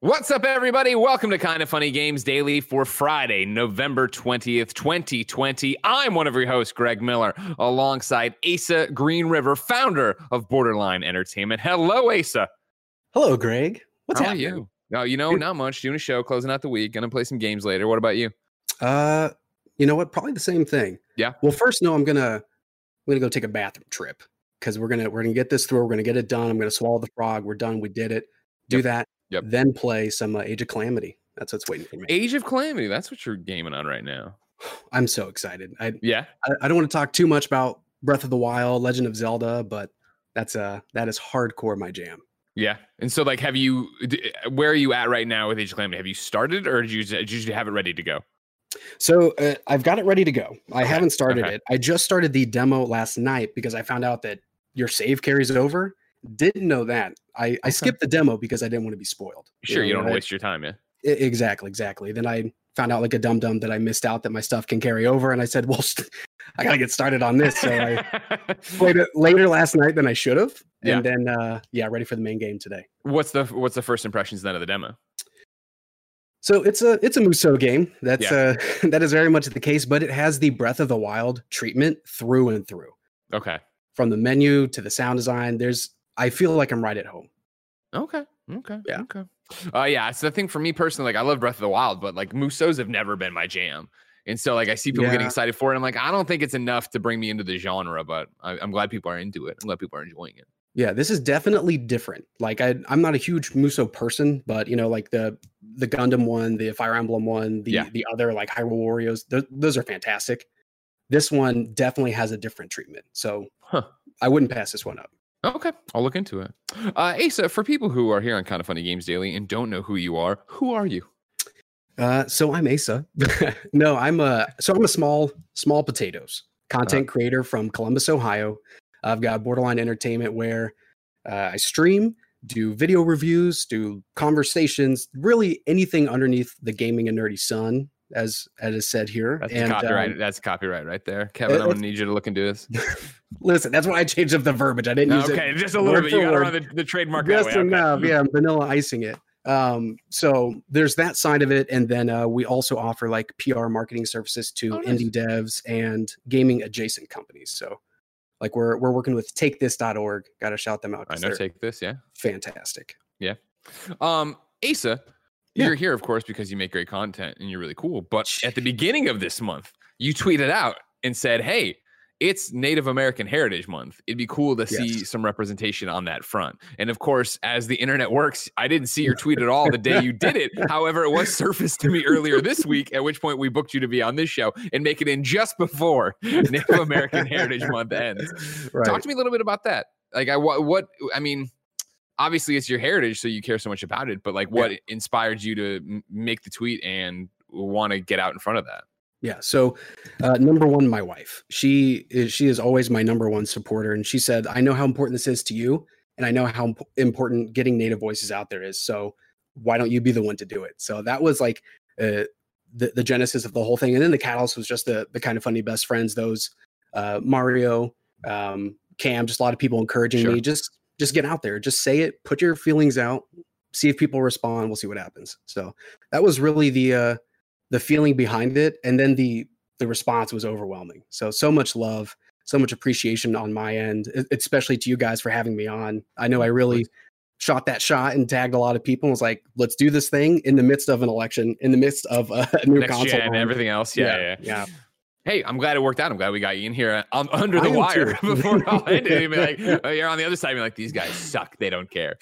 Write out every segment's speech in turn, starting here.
What's up, everybody? Welcome to Kind of Funny Games Daily for Friday, November 20th, 2020. I'm one of your hosts, Greg Miller, alongside Asa GreenRiver, founder of Borderline Entertainment. Hello, Asa. Hello, Greg. What's How happening? are you? No, you know, not much. Doing a show, closing out the week. Gonna play some games later. What about you? Uh, you know what? Probably the same thing. Yeah. Well, first, no, I'm gonna I'm gonna go take a bathroom trip because we're gonna we're gonna get this through. We're gonna get it done. I'm gonna swallow the frog. We're done. We did it. Do Yep. that. Yep. Then play some uh, Age of Calamity. That's what's waiting for me. Age of Calamity. That's what you're gaming on right now. I'm so excited. I Yeah. I, I don't want to talk too much about Breath of the Wild, Legend of Zelda, but that's uh that is hardcore my jam. Yeah. And so, like, have you, where are you at right now with Age of Calamity? Have you started or did you, did you have it ready to go? So uh, I've got it ready to go. I Okay, haven't started okay. it. I just started the demo last night because I found out that your save carries over. Didn't know that. I, I skipped the demo because I didn't want to be spoiled. Sure. You know, don't I- waste your time. Yeah. I- exactly, exactly. Then I found out like a dum dum that I missed out that my stuff can carry over, and I said, "Well, I gotta get started on this." So I played it later last night than I should have, Yeah. and then uh, yeah, ready for the main game today. what's the, what's the first impressions then of the demo? So it's a it's a Musou game. That's uh that is very much the case, but it has the Breath of the Wild treatment through and through. Okay. From the menu to the sound design, there's I feel like I'm right at home. Okay. Okay. Yeah. Okay. Uh, yeah. It's the thing for me personally. Like, I love Breath of the Wild, but like Musous have never been my jam. And so, like, I see people getting excited for it. I'm like, I don't think it's enough to bring me into the genre, but I, I'm glad people are into it. I'm glad people are enjoying it. Yeah, this is definitely different. Like I I'm not a huge Musou person, but you know, like the the Gundam one, the Fire Emblem one, the Yeah. the other like Hyrule Warriors, those, those are fantastic. This one definitely has a different treatment. So Huh. I wouldn't pass this one up. Okay. I'll look into it. Uh, Asa, for people who are here on Kind of Funny Games Daily and don't know who you are, who are you? Uh, so I'm Asa. no, I'm a so I'm a small small potatoes content creator from Columbus, Ohio. I've got Borderline Entertainment where uh, I stream, do video reviews, do conversations, really anything underneath the gaming and nerdy sun, as as is said here. That's and copyright. um, That's copyright right there. Kevin, I'm gonna need you to look into this. listen, that's why I changed up the verbiage. I didn't use okay, it Okay, just a little bit. for You got to the, the trademark that just way. Okay. enough. Yeah, I'm vanilla icing it. Um, so there's that side of it, and then uh, we also offer like PR marketing services to Oh, nice. indie devs and gaming adjacent companies. So like we're we're working with TakeThis.org. Got to shout them out. I 'cause know. Take this. Yeah. fantastic. Yeah. Um, Asa, Yeah. you're here, of course, because you make great content and you're really cool. But at the beginning of this month, you tweeted out and said, "Hey, it's Native American Heritage Month. It'd be cool to see Yes. some representation on that front." And of course, as the internet works, I didn't see your tweet at all the day you did it. However, it was surfaced to me earlier this week, at which point we booked you to be on this show and make it in just before Native American Heritage Month ends. Right. Talk to me a little bit about that. Like, I what, what I mean, obviously it's your heritage, so you care so much about it. But like, what inspired you to m- make the tweet and want to get out in front of that? Yeah. So, uh, number one, my wife. She is she is always my number one supporter, and she said, "I know how important this is to you, and I know how imp- important getting Native voices out there is. So, why don't you be the one to do it?" So that was like uh, the the genesis of the whole thing, and then the catalyst was just the the kind of funny best friends. Those uh, Mario, um, Cam, just a lot of people encouraging Sure. me. Just just get out there, just say it, put your feelings out, see if people respond. We'll see what happens. So that was really the uh, the feeling behind it and then the the response was overwhelming so so much love so much appreciation on my end especially to you guys for having me on i know i really shot that shot and tagged a lot of people and was like let's do this thing in the midst of an election in the midst of a new Next console gen, everything else. Yeah, yeah. yeah Hey, I'm glad it worked out. I'm glad we got you in here uh, um, under the wire too. before all ended. You'd be like, oh, you're on the other side. You're like, these guys suck. They don't care.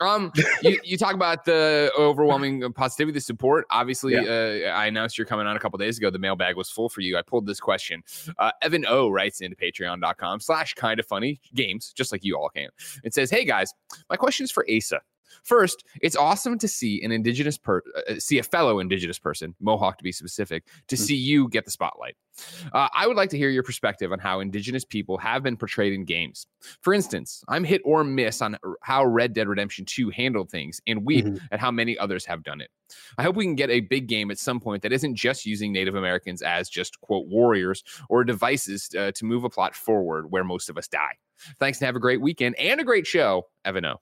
Um, you, you talk about the overwhelming positivity, the support. Obviously, uh, I announced you're coming on a couple days ago. The mailbag was full for you. I pulled this question. Uh, Evan O writes into patreon.com slash kind of funny games, just like you all can. It says, Hey guys, my question is for Asa. First, it's awesome to see an indigenous per uh, see a fellow indigenous person, Mohawk to be specific, to Hmm. see you get the spotlight. Uh, I would like to hear your perspective on how indigenous people have been portrayed in games. For instance, I'm hit or miss on how Red Dead Redemption 2 handled things and weep Mhm. at how many others have done it. I hope we can get a big game at some point that isn't just using Native Americans as just quote warriors or devices uh, to move a plot forward where most of us die. Thanks and have a great weekend and a great show, Evan O.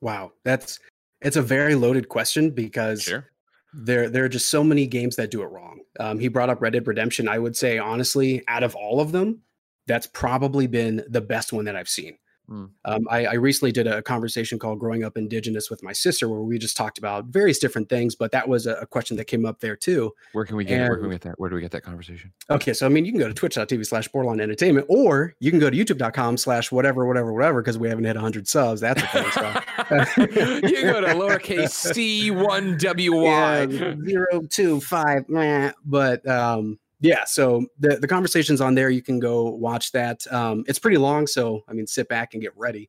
Wow, that's it's a very loaded question because Sure. there there are just so many games that do it wrong. Um, he brought up Red Dead Redemption. I would say honestly, out of all of them, that's probably been the best one that I've seen. Hmm. Um, I, I recently did a conversation called "Growing Up Indigenous" with my sister, where we just talked about various different things. But that was a, a question that came up there too. Where can we get? where can we get that? Where do we get that conversation? Okay, so I mean, you can go to twitch.tv slash borderline entertainment, or you can go to youtube.com slash whatever, whatever, whatever, because we haven't hit 100 subs. That's a thing. So. you go to lowercase c one w y. yeah, zero two five meh. but um yeah so the the conversations on there you can go watch that um it's pretty long so i mean sit back and get ready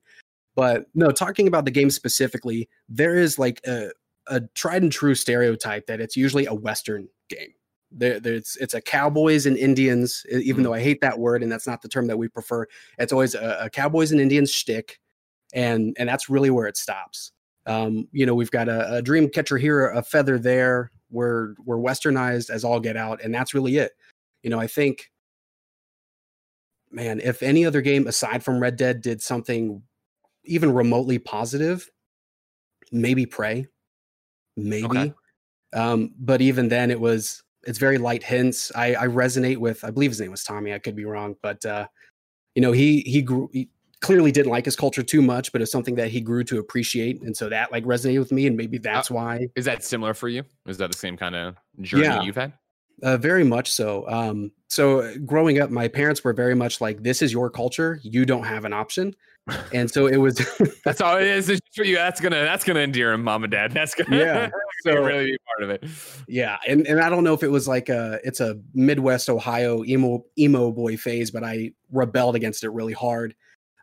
but no talking about the game specifically there is like a a tried and true stereotype that it's usually a western game there, there's it's a cowboys and indians even Mhm. though i hate that word and that's not the term that we prefer it's always a, a cowboys and indians shtick and and that's really where it stops um, you know, we've got a, a dream catcher here, a feather there. We're we're westernized as all get out, and that's really it. You know, I think, man, if any other game aside from Red Dead did something even remotely positive, maybe Prey, maybe. Okay. Um, but even then, it was it's very light hints. I, I resonate with. I believe his name was Tommy. I could be wrong, but uh, you know, he he grew. He, clearly didn't like his culture too much, but it's something that he grew to appreciate, and so that like resonated with me, and maybe that's why Is that similar for you? Is that the same kind of journey Yeah. you've had? uh, very much so. Um, so uh, growing up, my parents were very much like, "This is your culture; you don't have an option," and so it was. That's all it is. For you. That's gonna that's gonna endear him, mom and dad. That's gonna Yeah, so- really be part of it. yeah, and and I don't know if it was like a it's a Midwest Ohio emo emo boy phase, but I rebelled against it really hard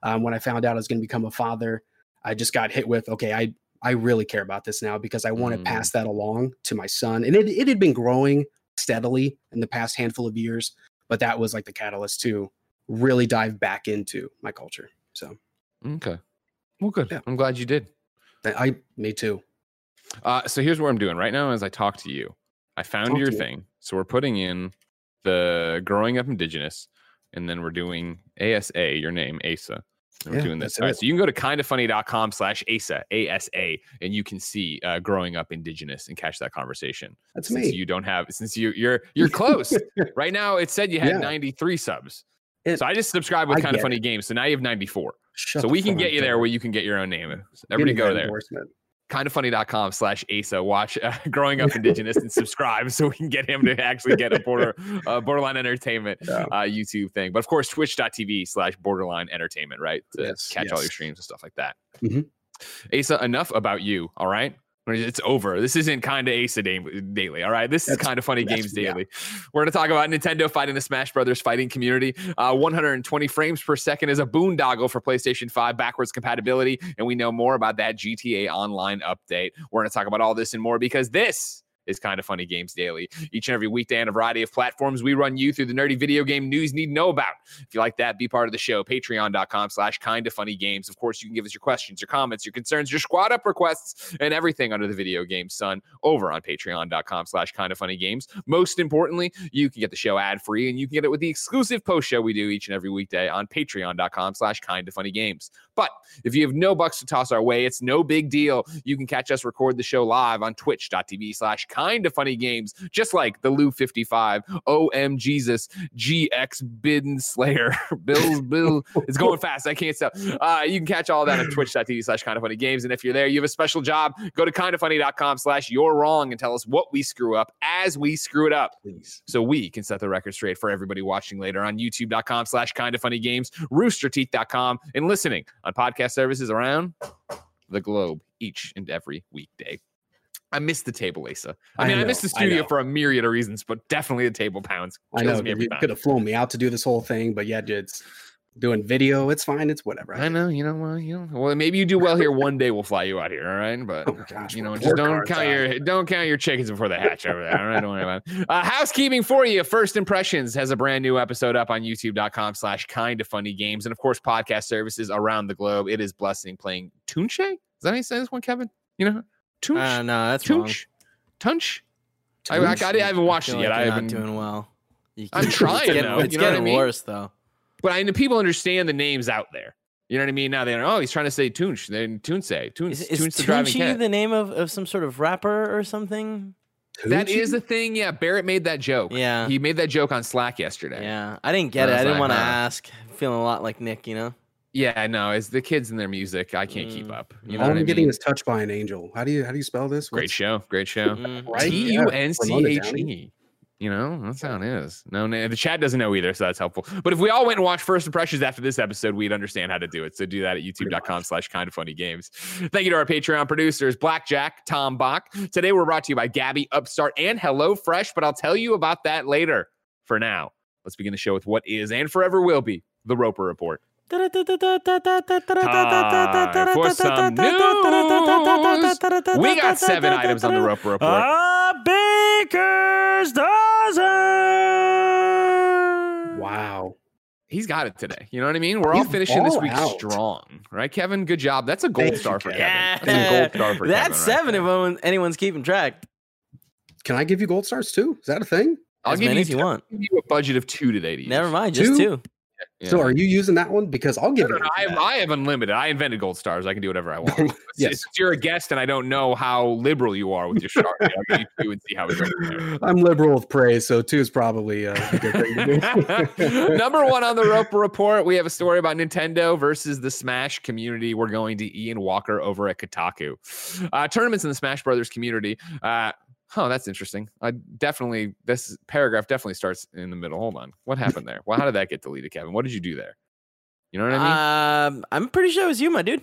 um, when I found out I was going to become a father. I just got hit with okay, I I really care about this now because I want Mm. to pass that along to my son, and it it had been growing steadily in the past handful of years, but that was like the catalyst to really dive back into my culture. So Okay. Well, good. Yeah. I'm glad you did. I me too. Uh, so here's what I'm doing right now as I talk to you. I found Talk your thing. So we're putting in the growing up indigenous, and then we're doing ASA, your name, ASA. We're Yeah, doing this. All right. So you can go to kindoffunny.com slash ASA, ASA, and you can see uh, growing up indigenous and catch that conversation. That's since me. you don't have since you you're you're close. right now it said you had Yeah. 93 subs. It- so I just subscribed with kind of funny it. games. So now you have 94. Shut so we can get you there where you can get your own name. Everybody go there. kindoffunny.com slash asa. Watch uh, growing up indigenous and subscribe so we can get him to actually get a border uh, borderline entertainment Yeah. uh, youtube thing. But of course twitch.tv slash borderline entertainment right? To Yes, catch all your streams and stuff like that. Mhm. asa enough about you all right it's over. This isn't kind of Asa da- Daily. All right. This is kind of funny that's- games yeah. daily. We're going to talk about Nintendo fighting the Smash Brothers fighting community. Uh, 120 frames per second is a boondoggle for PlayStation 5 backwards compatibility. And we know more about that GTA Online update. We're going to talk about all this and more because this is kind of funny games daily. Each and every weekday on a variety of platforms, we run you through the nerdy video game news need to know about. If you like that, be part of the show. Patreon.com slash kind of funny games. Of course, you can give us your questions, your comments, your concerns, your squad up requests, and everything under the video game sun over on patreon.com slash kind of funny games. Most importantly, you can get the show ad free and you can get it with the exclusive post show we do each and every weekday on patreon.com slash kind of funny games. But if you have no bucks to toss our way, it's no big deal. You can catch us record the show live on twitch.tv slash kind of funny games, just like the Lou 55, OM Jesus, GX Bidden Slayer, Bill's Bill. It's going fast. I can't stop. Uh, you can catch all that on twitch.tv slash kind of funny games. And if you're there, you have a special job, go to kindoffunny.com slash you're wrong and tell us what we screw up as we screw it up Please. so we can set the record straight for everybody watching later on youtube.com slash kind of funny games roosterteeth.com and listening on podcast services around the globe each and every weekday i miss the table asa i I mean i, know, miss the studio for a myriad of reasons but definitely the table pounds I know you could have flown me out to do this whole thing, but yeah, it's doing video. It's fine. It's whatever. I know, you know, well, you know, well, maybe you do well here. One day we'll fly you out here, all right? But Oh, gosh, you know, just don't count Todd. your don't count your chickens before they hatch over there. All right, don't worry about it. Uh, housekeeping for you. First Impressions has a brand new episode up on YouTube.com/slash Kind of Funny Games, and of course, podcast services around the globe. It is blessing playing Tunche. Is that how you say this one, Kevin? You know, Tunch, Uh, no, that's wrong. Tunch, Tunch. I, I, I, I haven't watched it feel yet. like I you're haven't. not doing well. I'm trying, It's getting, though, it's you know what I getting mean? worse though. but I know people understand the names out there. You know what I mean? Now they know, oh, he's trying to say Tunch. Then Tunce. Tunch, Is, is Tunch the driving cat. the name of, of some sort of rapper or something? That Tunchi? is a thing. Yeah, Barrett made that joke. Yeah. He made that joke on Slack yesterday. Yeah, I didn't get I it. I didn't want to huh. ask. Feeling a lot like Nick, you know. Yeah, no, it's the kids and their music. I can't keep Mm. up. You know All what I'm I getting mean? is touched by an angel. How do you how do you spell this? Great show. Great show. Mm. Right? T Yeah, U N C Ramona H Downey. E. You know, that's how it is. No, no, the chat doesn't know either, so that's helpful. But if we all went and watched first impressions after this episode, we'd understand how to do it. So do that at youtube.com slash kind of funny games. Thank you to our Patreon producers, Blackjack, Tom Bock. Today we're brought to you by Gabby, Upstart, and Hello Fresh, but I'll tell you about that later. For now, let's begin the show with what is and forever will be the Roper Report. Time for some news. We got seven items on the Roper Report. A baker's dozen. Wow. He's got it today. You know what I mean? We're all He's finishing this week out. strong, right, Kevin? Good job. That's a gold Thank star for Kevin. Yeah, Kevin. That's a gold star for that's Kevin. right seven there. if anyone- anyone's keeping track. Can I give you gold stars too? Is that a thing? I'll as give many you, as you want. I'll give you a budget of two today. To use. Never mind, just Two? two. Yeah. So are you using that one? Because I'll give No, you. no, I, have, I have unlimited. I invented gold stars. I can do whatever I want. Yes. Since you're a guest and I don't know how liberal you are with your give you two and see how it goes. I'm liberal with praise, so two is probably uh, a good thing to do. Number one on the Roper Report, we have a story about Nintendo versus the Smash community. We're going to Ian Walker over at Kotaku. Uh, tournaments in the Smash Brothers community. Uh, huh, that's interesting. I definitely this paragraph definitely starts in the middle. Hold on, what happened there? Well, how did that get deleted, Kevin? What did you do there? You know what I mean? Um, I'm pretty sure it was you, my dude.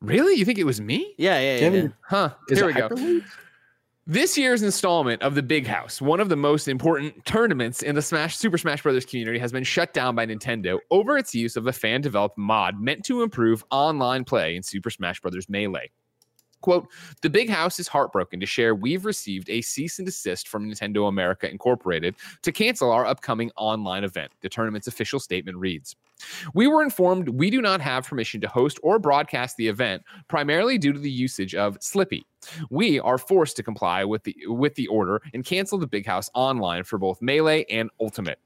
really? You think it was me? Yeah, yeah, yeah. Kevin, yeah. Huh? Is Here we go. hyperlink? This year's installment of the Big House, one of the most important tournaments in the Smash Super Smash Brothers community, has been shut down by Nintendo over its use of a fan-developed mod meant to improve online play in Super Smash Brothers Melee. Quote, the big house is heartbroken to share we've received a cease and desist from Nintendo America Incorporated to cancel our upcoming online event. The tournament's official statement reads We were informed we do not have permission to host or broadcast the event, primarily due to the usage of Slippi. We are forced to comply with the with the order and cancel the big house online for both Melee and Ultimate.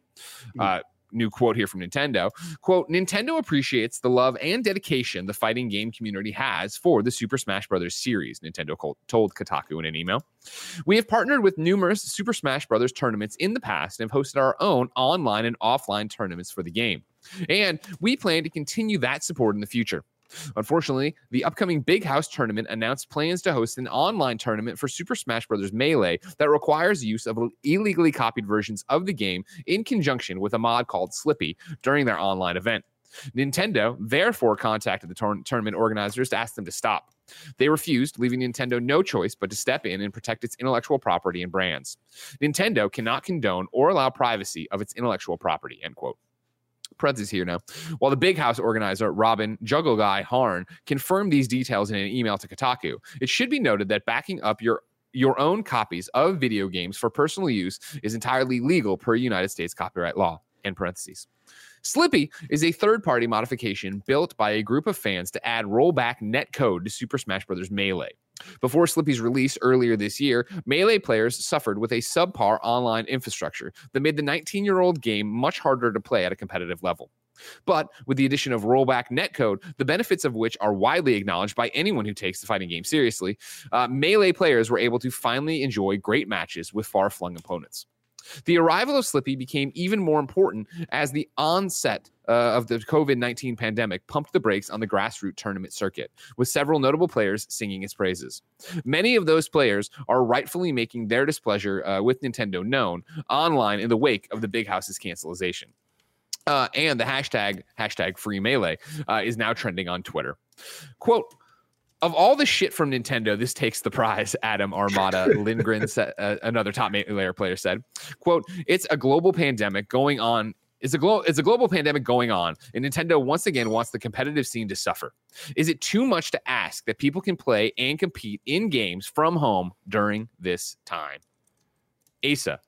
Uh, new quote here from Nintendo. Quote, Nintendo appreciates the love and dedication the fighting game community has for the Super Smash Brothers series, Nintendo told Kotaku in an email. We have partnered with numerous Super Smash Brothers tournaments in the past and have hosted our own online and offline tournaments for the game. And we plan to continue that support in the future. Unfortunately, the upcoming Big House tournament announced plans to host an online tournament for Super Smash Bros. Melee that requires use of illegally copied versions of the game in conjunction with a mod called Slippi during their online event. Nintendo therefore contacted the tour- tournament organizers to ask them to stop. They refused, leaving Nintendo no choice but to step in and protect its intellectual property and brands. Nintendo cannot condone or allow privacy of its intellectual property. End quote. Preds here now. While the Big House organizer, Robin Juggleguy Harn, confirmed these details in an email to Kotaku, it should be noted that backing up your your own copies of video games for personal use is entirely legal per United States copyright law. In parentheses. Slippi is a third-party modification built by a group of fans to add rollback net code to Super Smash Bros. Melee. Before Slippi's release earlier this year, Melee players suffered with a subpar online infrastructure that made the 19 year old game much harder to play at a competitive level. But with the addition of rollback netcode, the benefits of which are widely acknowledged by anyone who takes the fighting game seriously, uh, Melee players were able to finally enjoy great matches with far flung opponents. The arrival of Slippi became even more important as the onset uh, of the COVID 19 pandemic pumped the brakes on the grassroots tournament circuit, with several notable players singing its praises. Many of those players are rightfully making their displeasure uh, with Nintendo known online in the wake of the Big House's cancelization. Uh, and the hashtag hashtag free melee uh, is now trending on Twitter. Quote, of all the shit from Nintendo, this takes the prize. Adam Armada Lindgren, said, uh, another top layer player, said, "quote It's a global pandemic going on. It's a glo- It's a global pandemic going on, and Nintendo once again wants the competitive scene to suffer. Is it too much to ask that people can play and compete in games from home during this time?" Asa,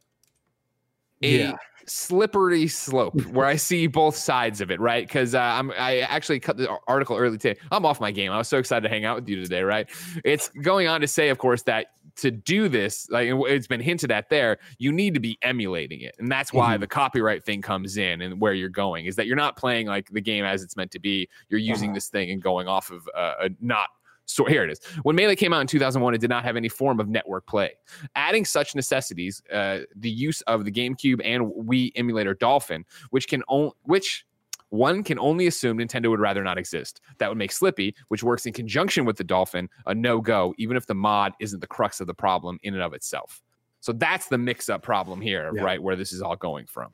a Yeah. Slippery slope where I see both sides of it, right? Because uh, I'm I actually cut the article early today. I'm off my game. I was so excited to hang out with you today, right? It's going on to say, of course, that to do this, like it's been hinted at there, you need to be emulating it. And that's why Mhm. the copyright thing comes in and where you're going is that you're not playing like the game as it's meant to be. You're using Uh-huh. this thing and going off of uh, a not so here it is. When Melee came out in 2001, it did not have any form of network play. Adding such necessities, uh, the use of the GameCube and Wii emulator Dolphin, which can only which one can only assume Nintendo would rather not exist. That would make Slippi, which works in conjunction with the Dolphin, a no go, even if the mod isn't the crux of the problem in and of itself. So that's the mix up problem here, Yeah. right? Where this is all going from.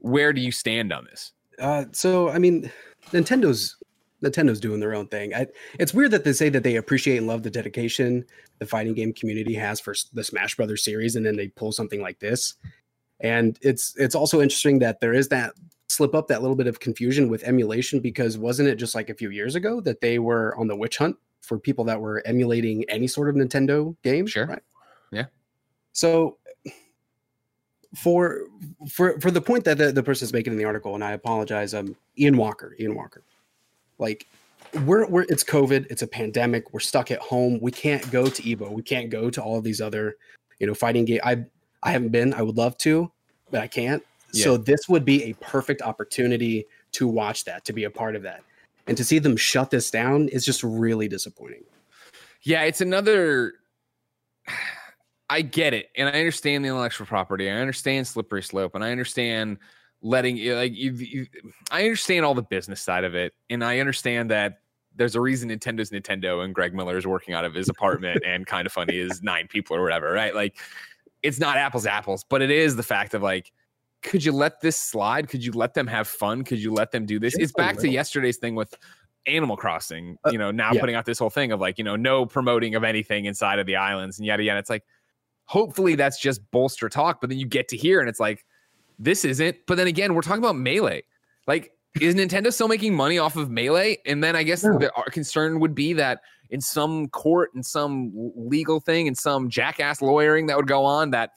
Where do you stand on this? Uh, so I mean, Nintendo's Nintendo's doing their own thing. I, it's weird that they say that they appreciate and love the dedication the fighting game community has for the Smash Brothers series, and then they pull something like this. And it's it's also interesting that there is that slip up, that little bit of confusion with emulation, because wasn't it just like a few years ago that they were on the witch hunt for people that were emulating any sort of Nintendo game? Sure. Right? Yeah. So for for for the point that the, the person is making in the article, and I apologize, um, Ian Walker, Ian Walker, like we're we're it's COVID, it's a pandemic, we're stuck at home, we can't go to Evo, we can't go to all of these other, you know, fighting game. I I haven't been, I would love to, but I can't. So this would be a perfect opportunity to watch that, to be a part of that, and to see them shut this down is just really disappointing. Yeah, it's another. I get it, and I understand the intellectual property. I understand slippery slope, and I understand letting like you, you. I understand all the business side of it, and I understand that there's a reason Nintendo's Nintendo and Greg Miller is working out of his apartment, and kind of funny is nine people or whatever, right? Like, it's not apples to apples, but it is the fact of like. Could you let this slide? Could you let them have fun? Could you let them do this? Just It's back to yesterday's thing with Animal Crossing, Uh, you know, now yeah. putting out this whole thing of like, you know, no promoting of anything inside of the islands and yada yada. It's like, hopefully that's just bolster talk, but then you get to hear and it's like, this isn't. But then again, we're talking about melee. Like, is Nintendo still making money off of melee? And then I guess No. the our concern would be that in some court, in some legal thing, in some jackass lawyering that would go on, that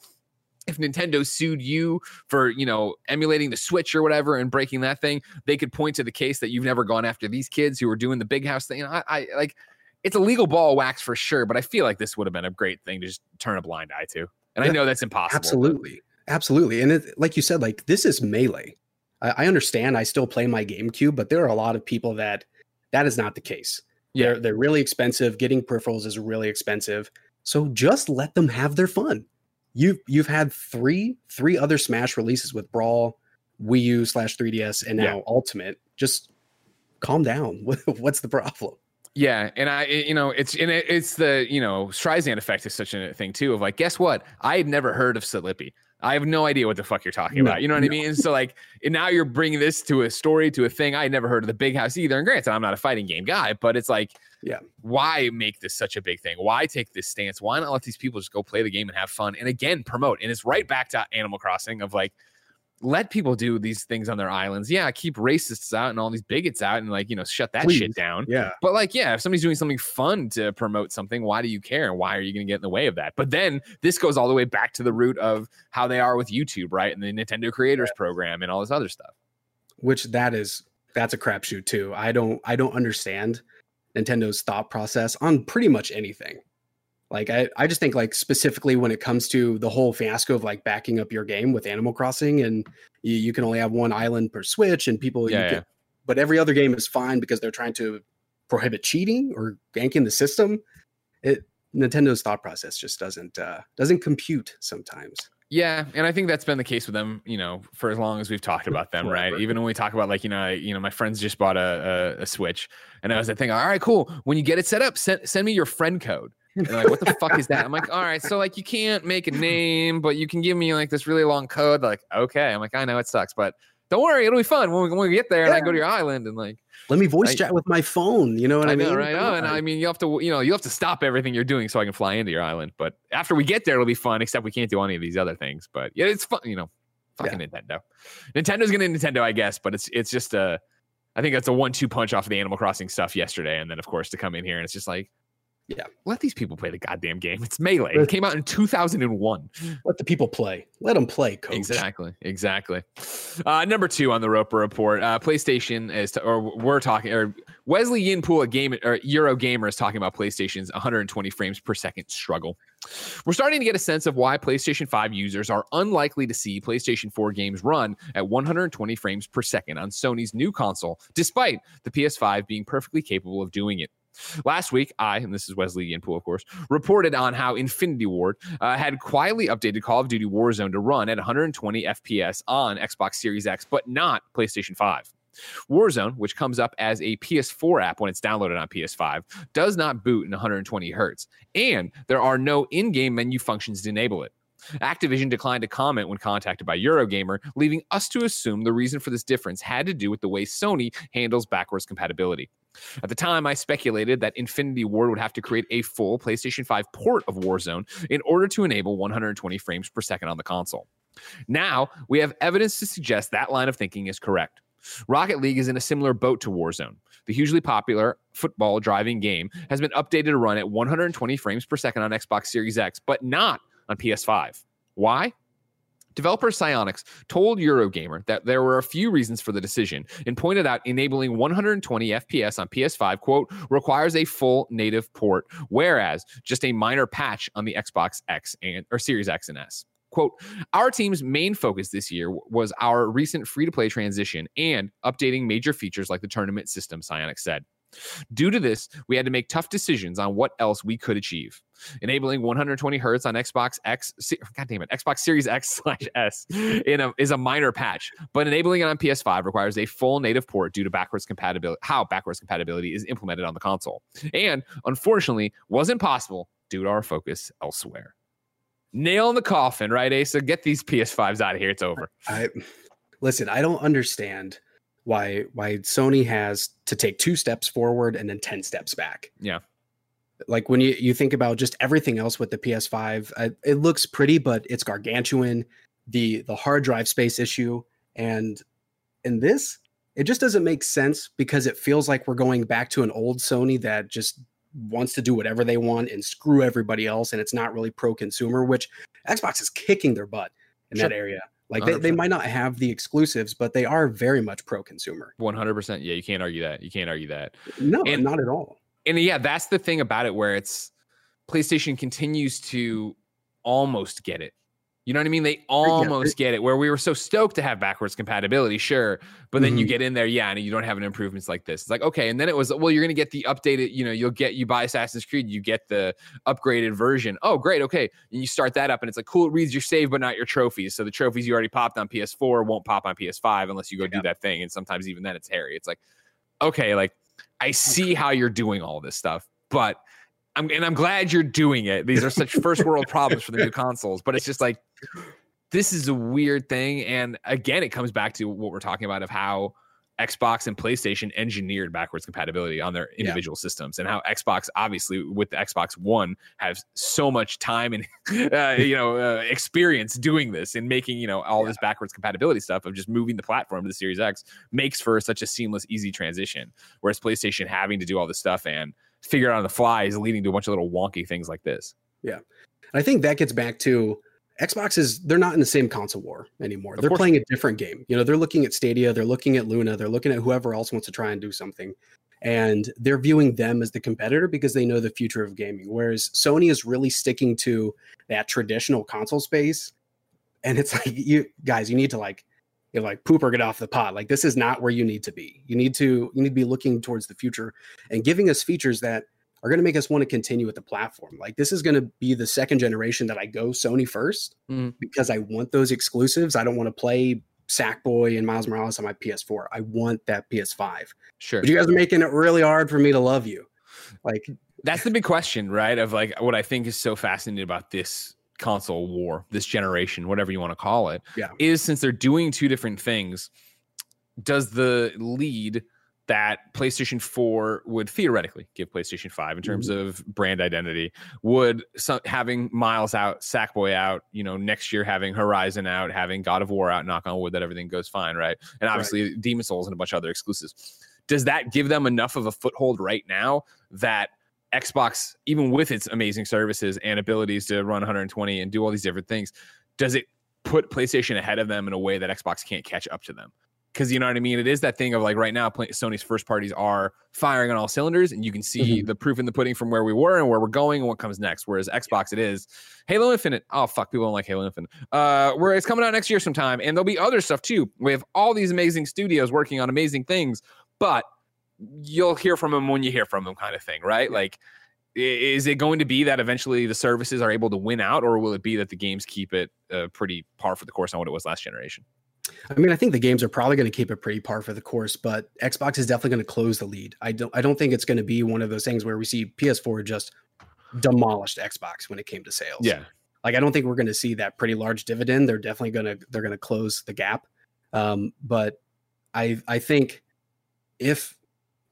if Nintendo sued you for, you know, emulating the Switch or whatever and breaking that thing, they could point to the case that you've never gone after these kids who are doing the big house thing. I, I like it's a legal ball of wax for sure, but I feel like this would have been a great thing to just turn a blind eye to. And I know that's impossible. Absolutely, absolutely, and it, like you said, like this is melee. I, I understand. I still play my GameCube, but there are a lot of people that that is not the case. Yeah. They're they're really expensive. Getting peripherals is really expensive. So just let them have their fun. You've you've had three three other Smash releases with Brawl, Wii U slash 3DS, and Yeah. now Ultimate. Just calm down. What's the problem? Yeah, and I, you know, it's and it, it's the you know Streisand effect is such a thing too. Of like, guess what? I had never heard of Slippi. I have no idea what the fuck you're talking No, about. You know what I mean? So like, and now you're bringing this to a story, to a thing I never heard of the Big House either. And granted, I'm not a fighting game guy, but it's like, Yeah. why make this such a big thing? Why take this stance? Why not let these people just go play the game and have fun? And again, promote. And it's right back to Animal Crossing of like, let people do these things on their islands. Yeah, keep racists out and all these bigots out, and like you know, shut that shit down. Yeah. But like, yeah, if somebody's doing something fun to promote something, why do you care? And why are you going to get in the way of that? But then this goes all the way back to the root of how they are with YouTube, right? And the Nintendo Creators Program and all this other stuff. which that is that's a crapshoot too. I don't I don't understand Nintendo's thought process on pretty much anything. Like I, I just think like specifically when it comes to the whole fiasco of like backing up your game with Animal Crossing and you, you can only have one island per Switch and people you Yeah, can- but every other game is fine because they're trying to prohibit cheating or ganking the system. It Nintendo's thought process just doesn't uh doesn't compute sometimes. Yeah, and I think that's been the case with them, you know, for as long as we've talked about them, right? Even when we talk about like, you know, I- you know, my friends just bought a, a, a Switch, and I was like thinking, all right, cool. When you get it set up, send send me your friend code. And they're like, what the fuck is that? I'm like, all right, so like you can't make a name, but you can give me like this really long code. They're like, okay. I'm like, I know it sucks, but don't worry, it'll be fun when we, when we get there and I go to your island and like Let me voice I- chat with my phone. You know what I, I mean? know, right? Oh, and. I mean, you have to, you know, you have to stop everything you're doing so I can fly into your island. But after we get there, it'll be fun. Except we can't do any of these other things. But yeah, it's fun. You know, fucking Nintendo. Nintendo's gonna Nintendo, I guess. But it's it's just a, I think that's a one-two punch off of the Animal Crossing stuff yesterday, and then of course to come in here and it's just like, Yeah. let these people play the goddamn game. It's melee. It came out in 2001. Let the people play. Let them play, coach. Exactly, exactly. Uh, number two on the Roper report, uh, PlayStation is, to, or we're talking, or Wesley Yin-Poole, a game or Eurogamer, is talking about PlayStation's 120 frames per second struggle. We're starting to get a sense of why PlayStation 5 users are unlikely to see PlayStation 4 games run at 120 frames per second on Sony's new console, despite the PS5 being perfectly capable of doing it. Last week, I, and this is Wesley Yin-Poole, of course, reported on how Infinity Ward uh, had quietly updated Call of Duty Warzone to run at 120 FPS on Xbox Series X, but not PlayStation 5. Warzone, which comes up as a PS4 app when it's downloaded on PS5, does not boot in 120 hertz, and there are no in game menu functions to enable it. Activision declined to comment when contacted by Eurogamer, leaving us to assume the reason for this difference had to do with the way Sony handles backwards compatibility. At the time, I speculated that Infinity Ward would have to create a full PlayStation 5 port of Warzone in order to enable 120 frames per second on the console. Now, we have evidence to suggest that line of thinking is correct. Rocket League is in a similar boat to Warzone. The hugely popular football driving game has been updated to run at 120 frames per second on Xbox Series X, but not on PS5. Why? Developer Psyonix told Eurogamer that there were a few reasons for the decision and pointed out enabling 120 FPS on PS5, quote, requires a full native port, whereas just a minor patch on the Xbox X and or Series X and S. Quote, our team's main focus this year was our recent free to play transition and updating major features like the tournament system, Psyonix said. Due to this, we had to make tough decisions on what else we could achieve. Enabling 120 hertz on Xbox X, God damn it, Xbox Series X slash S in a, is a minor patch, but enabling it on PS5 requires a full native port due to backwards compatibility, how backwards compatibility is implemented on the console. And unfortunately, wasn't possible due to our focus elsewhere. Nail in the coffin, right, Asa? Get these PS5s out of here. It's over. I listen, I don't understand why why Sony has to take two steps forward and then 10 steps back. Yeah. Like when you, you think about just everything else with the PS5, uh, it looks pretty, but it's gargantuan. The the hard drive space issue, and in this, it just doesn't make sense because it feels like we're going back to an old Sony that just wants to do whatever they want and screw everybody else, and it's not really pro consumer. Which Xbox is kicking their butt in Sure. that area. Like they, they 100%. might not have the exclusives, but they are very much pro consumer. 100%. Yeah, you can't argue that. You can't argue that. No, And- not at all. and yeah, that's the thing about it where it's PlayStation continues to almost get it. You know what I mean? They almost get it where we were so stoked to have backwards compatibility, sure. But then you Mhm. get in there, yeah, and you don't have an improvements like this. It's like, okay. And then it was, well, you're going to get the updated, you know, you'll get, you buy Assassin's Creed, you get the upgraded version. Oh, great. Okay. And you start that up and it's like, cool, it reads your save, but not your trophies. So the trophies you already popped on PS4 won't pop on PS5 unless you go do that thing. And sometimes even then it's hairy. It's like, okay, like I see how you're doing all this stuff, but I'm and I'm glad you're doing it. These are such first world problems for the new consoles, but it's just like this is a weird thing. And again, it comes back to what we're talking about of how Xbox and PlayStation engineered backwards compatibility on their Yeah. individual systems, and how Xbox, obviously, with the Xbox One, has so much time and uh, you know uh, experience doing this and making you know all this backwards compatibility stuff of just moving the platform to the Series X makes for such a seamless, easy transition. Whereas PlayStation having to do all this stuff and figure out on the fly is leading to a bunch of little wonky things like this. And I think that gets back to Xbox is they're not in the same console war anymore. Of they're course. playing a different game. You know, they're looking at Stadia, they're looking at Luna, they're looking at whoever else wants to try and do something. And they're viewing them as the competitor because they know the future of gaming. Whereas Sony is really sticking to that traditional console space. And it's like you guys, you need to like you know, like poop or get off the pot. Like this is not where you need to be. You need to you need to be looking towards the future and giving us features that are going to make us want to continue with the platform. Like this is going to be the second generation that I go Sony 1st Mhm. because I want those exclusives. I don't want to play Sackboy and Miles Morales on my PS4. I want that PS5. Sure. But you guys are making it really hard for me to love you. Like That's the big question, right? Of like what I think is so fascinating about this console war, this generation, whatever you want to call it, Yeah. is since they're doing two different things, does the lead that PlayStation 4 would theoretically give PlayStation 5 in terms mm-hmm. of brand identity would some, having Miles out, Sackboy out, you know, next year having Horizon out, having God of War out, knock on wood that everything goes fine, right? And obviously Demon's Souls and a bunch of other exclusives. Does that give them enough of a foothold right now that Xbox, even with its amazing services and abilities to run 120 and do all these different things, does it put PlayStation ahead of them in a way that Xbox can't catch up to them? because you know what I mean. It is that thing of like right now, Sony's first parties are firing on all cylinders, and you can see Mhm. the proof in the pudding from where we were and where we're going and what comes next. Whereas Xbox, it is Halo Infinite. Oh fuck, people don't like Halo Infinite. Uh, where it's coming out next year sometime, and there'll be other stuff too. We have all these amazing studios working on amazing things, but you'll hear from them when you hear from them, kind of thing, right? Like. Is it going to be that eventually the services are able to win out, or will it be that the games keep it uh, pretty par for the course on what it was last generation? I mean, I think the games are probably going to keep it pretty par for the course, but Xbox is definitely going to close the lead. I don't I don't think it's going to be one of those things where we see PS4 just demolished Xbox when it came to sales. Yeah, like I don't think we're going to see that pretty large dividend. They're definitely going to they're going to close the gap. Um, but I I think if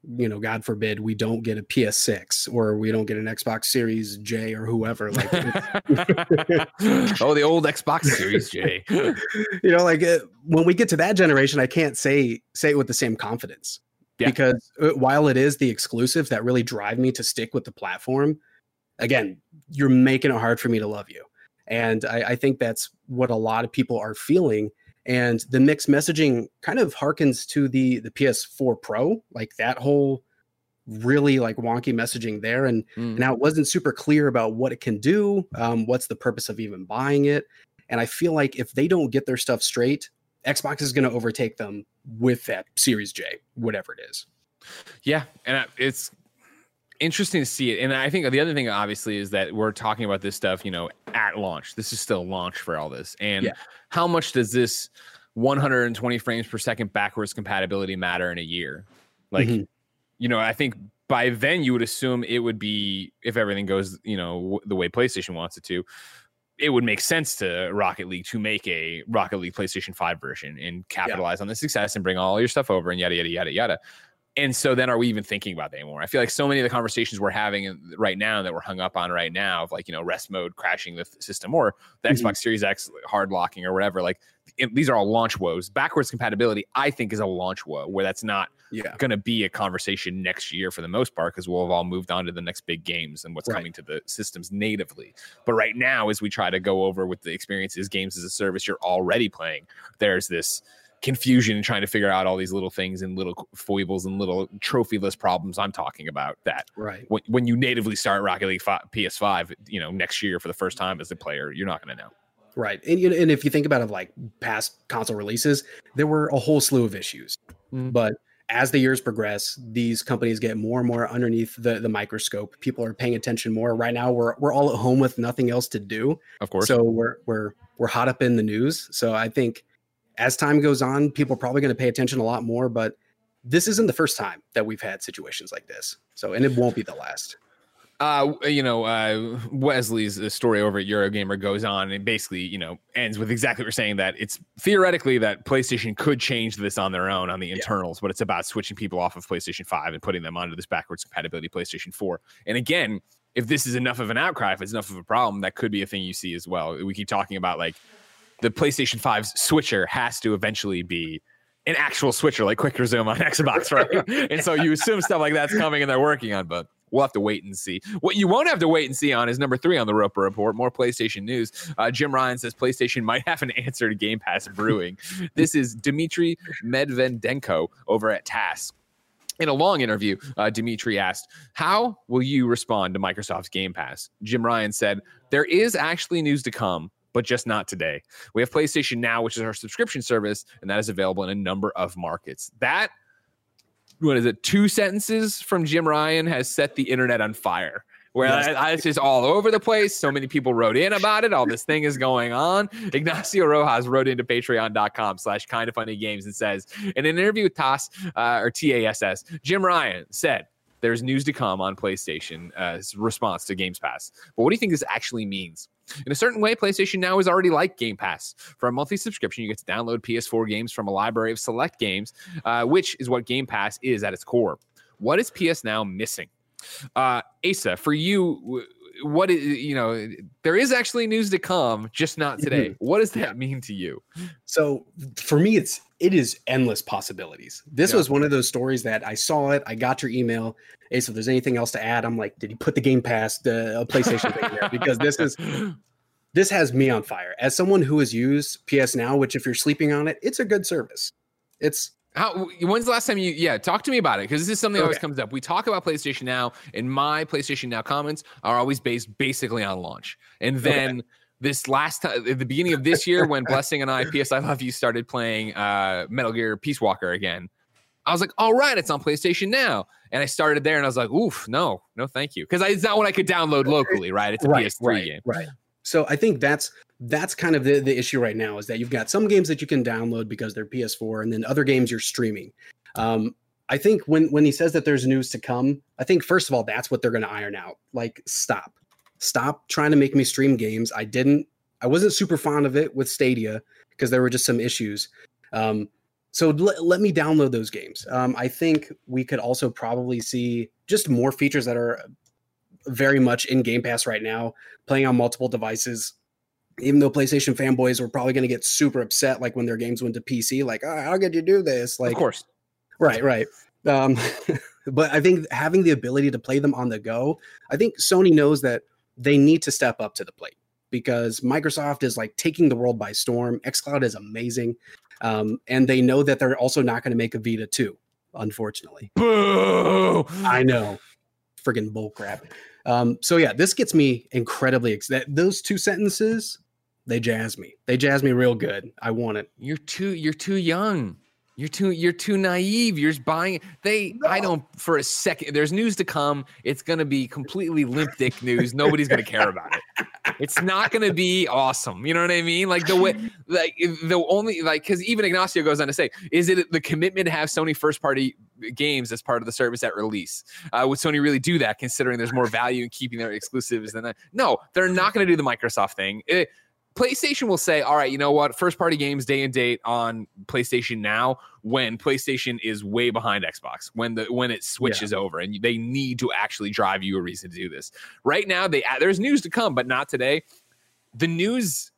you know, God forbid, we don't get a PS6 or we don't get an Xbox Series J or whoever, like oh, the old Xbox Series J. you know like uh, when we get to that generation i can't say say it with the same confidence Yeah. because uh, while it is the exclusives that really drive me to stick with the platform again you're making it hard for me to love you and I, I think that's what a lot of people are feeling and the mixed messaging kind of harkens to the the ps4 pro like that whole really like wonky messaging there and Mm. now it wasn't super clear about what it can do um, what's the purpose of even buying it and i feel like if they don't get their stuff straight xbox is going to overtake them with that series j whatever it is Yeah, and it's interesting to see it. And I think the other thing, obviously, is that we're talking about this stuff, you know, at launch. This is still launch for all this, and Yeah. how much does this 120 frames per second backwards compatibility matter in a year? Like, Mhm. you know, I think by then you would assume it would be if everything goes, you know, w- the way PlayStation wants it to. It would make sense to Rocket League to make a Rocket League PlayStation 5 version and capitalize on the success and bring all your stuff over and yada yada yada yada. And so then are we even thinking about that anymore? I feel like so many of the conversations we're having right now that we're hung up on right now of like, you know, rest mode crashing the system or the Mhm. Xbox Series X hard locking or whatever, like it- these are all launch woes. Backwards compatibility, I think, is a launch woe where that's not yeah going to be a conversation next year for the most part because we'll have all moved on to the next big games and what's Right. coming to the systems natively. But right now, as we try to go over with the experiences, games as a service you're already playing, there's this confusion and trying to figure out all these little things and little foibles and little trophyless problems I'm talking about that right when, when you natively start Rocket League fi- PS5, you know, next year for the first time as a player, you're not going to know. right and, you and if you think about it like past console releases there were a whole slew of issues Mm. but as the years progress these companies get more and more underneath the, the microscope people are paying attention more right now we're, we're all at home with nothing else to do Of course. So we're we're we're hot up in the news. So I think as time goes on, people are probably going to pay attention a lot more. But this isn't the first time that we've had situations like this. So and it won't be the last. uh you know uh wesley's uh, story over at eurogamer goes on and basically you know ends with exactly what you're saying that it's theoretically that playstation could change this on their own on the internals but it's about switching people off of playstation 5 and putting them onto this backwards compatibility playstation 4 and again if this is enough of an outcry if it's enough of a problem that could be a thing you see as well we keep talking about like the playstation 5's switcher has to eventually be an actual switcher like quick resume on xbox right and so you assume stuff like that's coming and they're working on but We'll have to wait and see. What you won't have to wait and see on is number three on the Roper Report. More PlayStation news. Uh, Jim Ryan says PlayStation might have an answer to Game Pass brewing. this is Dmitry Medvedenko over at TASS. In a long interview, uh, Dimitri asked, How will you respond to Microsoft's Game Pass? Jim Ryan said, There is actually news to come, but just not today. We have PlayStation Now, which is our subscription service, and that is available in a number of markets. That what is it? Two sentences from Jim Ryan has set the internet on fire. Where Yes. I, I, it's just all over the place. So many people wrote in about it. All this thing is going on. Ignacio Rojas wrote into patreon.com slash kind of funny games and says, in an interview with TAS uh, or TASS, Jim Ryan said, there's news to come on PlayStation as response to Games Pass. But what do you think this actually means? In a certain way, PlayStation Now is already like Game Pass. For a monthly subscription, you get to download PS4 games from a library of select games, uh, which is what Game Pass is at its core. What is PS Now missing? Uh, Asa, for you, what is you know? There is actually news to come, just not today. What does that mean to you? So for me, it's it is endless possibilities. This Yeah. was one of those stories that I saw it. I got your email. Hey, so if there's anything else to add, I'm like, did he put the Game Pass, the uh, PlayStation thing there? Because this is this has me on fire. As someone who has used PS Now, which if you're sleeping on it, it's a good service. It's How? When's the last time you? Yeah, talk to me about it because this is something that always comes up. We talk about PlayStation Now, and my PlayStation Now comments are always based basically on launch. And then this last time, at the beginning of this year, when Blessing and I, PS I Love You, started playing uh, Metal Gear Peace Walker again, I was like, "All right, it's on PlayStation Now." And I started there, and I was like, "Oof, no, no, thank you," because it's not what I could download locally, right? It's a right, PS3 right, game. Right. So I think that's that's kind of the, the issue right now is that you've got some games that you can download because they're PS4, and then other games you're streaming. Um, I think when when he says that there's news to come, I think first of all that's what they're going to iron out. Like, stop, stop trying to make me stream games. I didn't. I wasn't super fond of it with Stadia because there were just some issues. Um, so let, let me download those games. Um, I think we could also probably see just more features that are very much in Game Pass right now, playing on multiple devices. Even though PlayStation fanboys were probably going to get super upset, like when their games went to PC, like, oh, how could you do this? Like, of course. Right, right. Um, but I think having the ability to play them on the go, I think Sony knows that they need to step up to the plate because Microsoft is like taking the world by storm. xCloud is amazing. Um, and they know that they're also not going to make a Vita 2, unfortunately. Boo! I know. Friggin' bullcrap. Um, so yeah, this gets me incredibly excited. Those two sentences, they jazz me. They jazz me real good. I want it. You're too you're too young. You're too you're too naive. You're buying they I don't for a second there's news to come. It's gonna be completely limp dick news. Nobody's gonna care about it. It's not gonna be awesome. You know what I mean? Like the way like the only like because even Ignacio goes on to say, is it the commitment to have Sony first party games as part of the service at release? Uh, would Sony really do that considering there's more value in keeping their exclusives than that? No, they're not gonna do the Microsoft thing. It- PlayStation will say, all right, you know what? First party games day and date on PlayStation now when PlayStation is way behind Xbox, when the when it switches over and they need to actually drive you a reason to do this. Right now, they uh, there's news to come, but not today. The news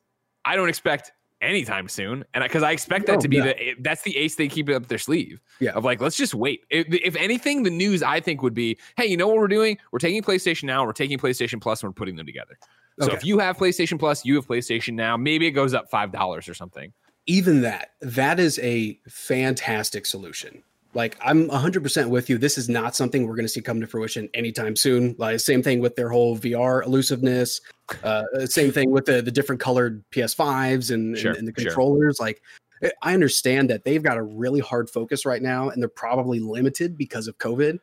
I don't expect anytime soon. And because I expect that No, to be no. the that's the ace they keep up their sleeve. Yeah. Of like, let's just wait. If, if anything, the news I think would be, hey, you know what we're doing? We're taking PlayStation now, we're taking PlayStation Plus, and we're putting them together. So Okay. if you have PlayStation Plus, you have PlayStation now. Maybe it goes up five dollars or something. even that that is a fantastic solution like i'm 100% with you this is not something we're going to see come to fruition anytime soon like same thing with their whole vr elusiveness uh, same thing with the, the different colored ps5s and, Sure, and, and the sure. controllers like I- i understand that they've got a really hard focus right now and they're probably limited because of covid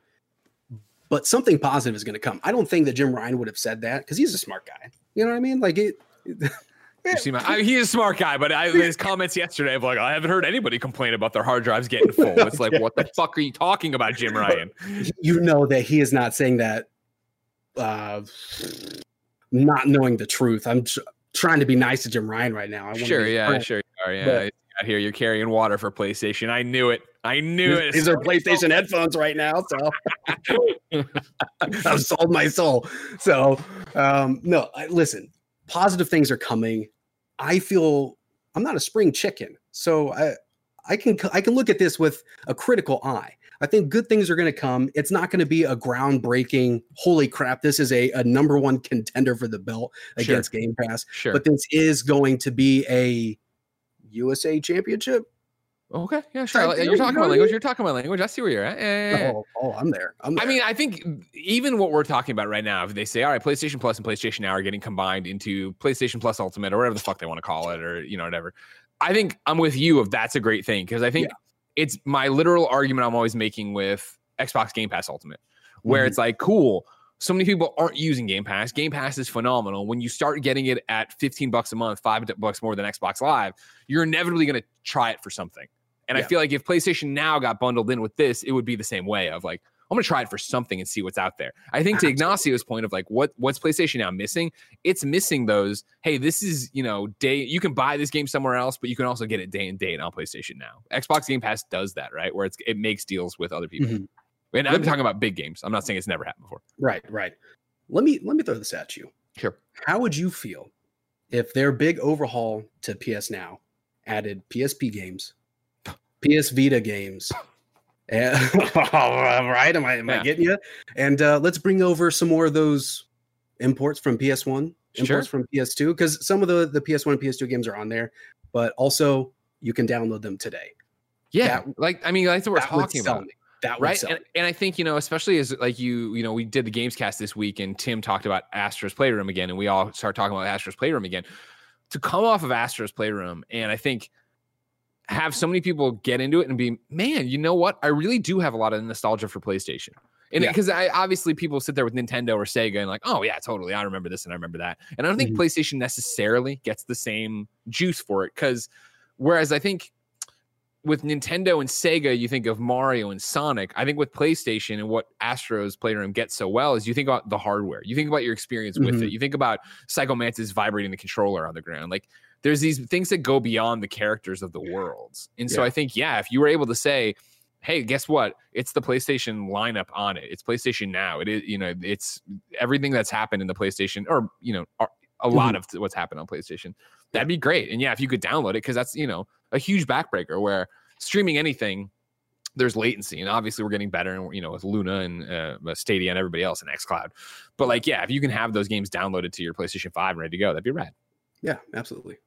but something positive is going to come i don't think that jim ryan would have said that because he's a smart guy you know what i mean like it You see my, I, he's a smart guy, but I, his comments yesterday of like, I haven't heard anybody complain about their hard drives getting full. It's like, what the fuck are you talking about, Jim Ryan? you know that he is not saying that uh not knowing the truth i'm tr- trying to be nice to jim ryan right now I Sure, yeah, sure, you are, yeah. But- I hear you're carrying water for PlayStation. I knew it. I knew it. these are playstation headphones right now so i've sold my soul so um no I, listen positive things are coming i feel i'm not a spring chicken so i i can i can look at this with a critical eye I think good things are going to come. It's not going to be a groundbreaking, holy crap, this is a, a number one contender for the belt Sure. against Game Pass. Sure. But this is going to be a USA championship. Okay, yeah, sure. Like, You're talking about language. You're talking about language. I see where you're at. Yeah, yeah, yeah. Oh, oh, I'm there. I'm there. I mean, I think even what we're talking about right now, if they say, all right, PlayStation Plus and PlayStation Now are getting combined into PlayStation Plus Ultimate or whatever the fuck they want to call it, or you know, whatever. I think I'm with you if that's a great thing because I think it's my literal argument I'm always making with Xbox Game Pass Ultimate, where Mhm. it's like, cool. So many people aren't using Game Pass. Game Pass is phenomenal. When you start getting it at 15 bucks a month, five bucks more than Xbox Live, you're inevitably going to try it for something. And I feel like if PlayStation Now got bundled in with this, it would be the same way of like, I'm gonna try it for something and see what's out there. I think to Ignacio's point of like, what what's PlayStation Now missing? It's missing those. Hey, this is you know day. You can buy this game somewhere else, but you can also get it day and date on PlayStation Now. Xbox Game Pass does that, right? Where it's it makes deals with other people. Mhm. And I'm talking about big games. I'm not saying it's never happened before. Right, right. Let me let me throw this at you. Sure. How would you feel if their big overhaul to PS Now added PSP games, PS Vita games? And, right? Am I am Yeah. I getting you? And uh, let's bring over some more of those imports from PS1, imports Sure. from PS2, because some of the the PS1 and PS2 games are on there, but also you can download them today. Yeah, That- like I mean, that's what we're that talking about. me. That right and, and i think you know especially as like you you know we did the games cast this week and tim talked about astro's playroom again and we all start talking about astro's playroom again to come off of astro's playroom and i think have so many people get into it and be man you know what i really do have a lot of nostalgia for playstation and Yeah. because i obviously people sit there with nintendo or sega and like oh yeah totally i remember this and i remember that and i don't think Mhm. playstation necessarily gets the same juice for it because whereas i think with Nintendo and Sega, you think of Mario and Sonic. I think with PlayStation and what Astro's Playroom gets so well is you think about the hardware. You think about your experience with Mhm. it. You think about Psycho Mantis vibrating the controller on the ground. Like there's these things that go beyond the characters of the worlds. And so Yeah. I think, yeah, if you were able to say, hey, guess what? It's the PlayStation lineup on it. It's PlayStation Now. It is, you know, it's everything that's happened in the PlayStation, or you know, a- lot of what's happened on PlayStation. That'd be great. And yeah, if you could download it, because that's you know a huge backbreaker where streaming anything there's latency and obviously we're getting better and you know with luna and uh, stadia and everybody else in xcloud but like yeah if you can have those games downloaded to your playstation 5 and ready to go that'd be rad Yeah, absolutely.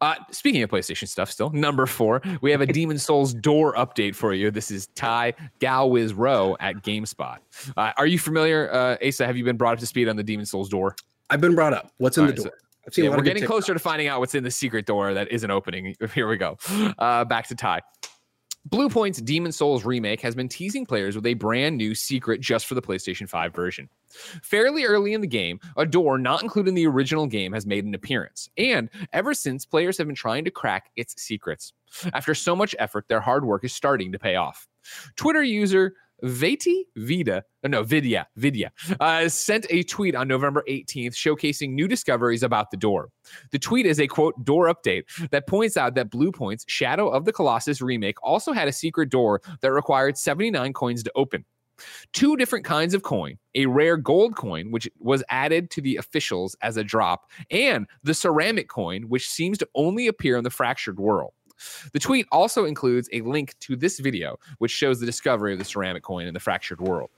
Uh, speaking of PlayStation stuff, still number four, we have a Demon's Souls door update for you. This is Ty Galwiz Row at GameSpot. Uh, are you familiar, uh, Asa? Have you been brought up to speed on the Demon's Souls door? I've been brought up. What's in All the right, door? I've Yeah, we're getting closer to finding out what's in the secret door that isn't opening. Here we go. Uh, back to Ty. Blue Point's Demon's Souls remake has been teasing players with a brand new secret just for the PlayStation 5 version. Fairly early in the game, a door not included in the original game has made an appearance, and ever since, players have been trying to crack its secrets. After so much effort, their hard work is starting to pay off. Twitter user Veti Vida, uh, no, Vidya, Vidya, uh, sent a tweet on November 18th showcasing new discoveries about the door. The tweet is a quote door update that points out that Bluepoint's Shadow of the Colossus remake also had a secret door that required 79 coins to open. Two different kinds of coin, a rare gold coin, which was added to the officials as a drop, and the ceramic coin, which seems to only appear in the fractured world. The tweet also includes a link to this video, which shows the discovery of the ceramic coin in the fractured world.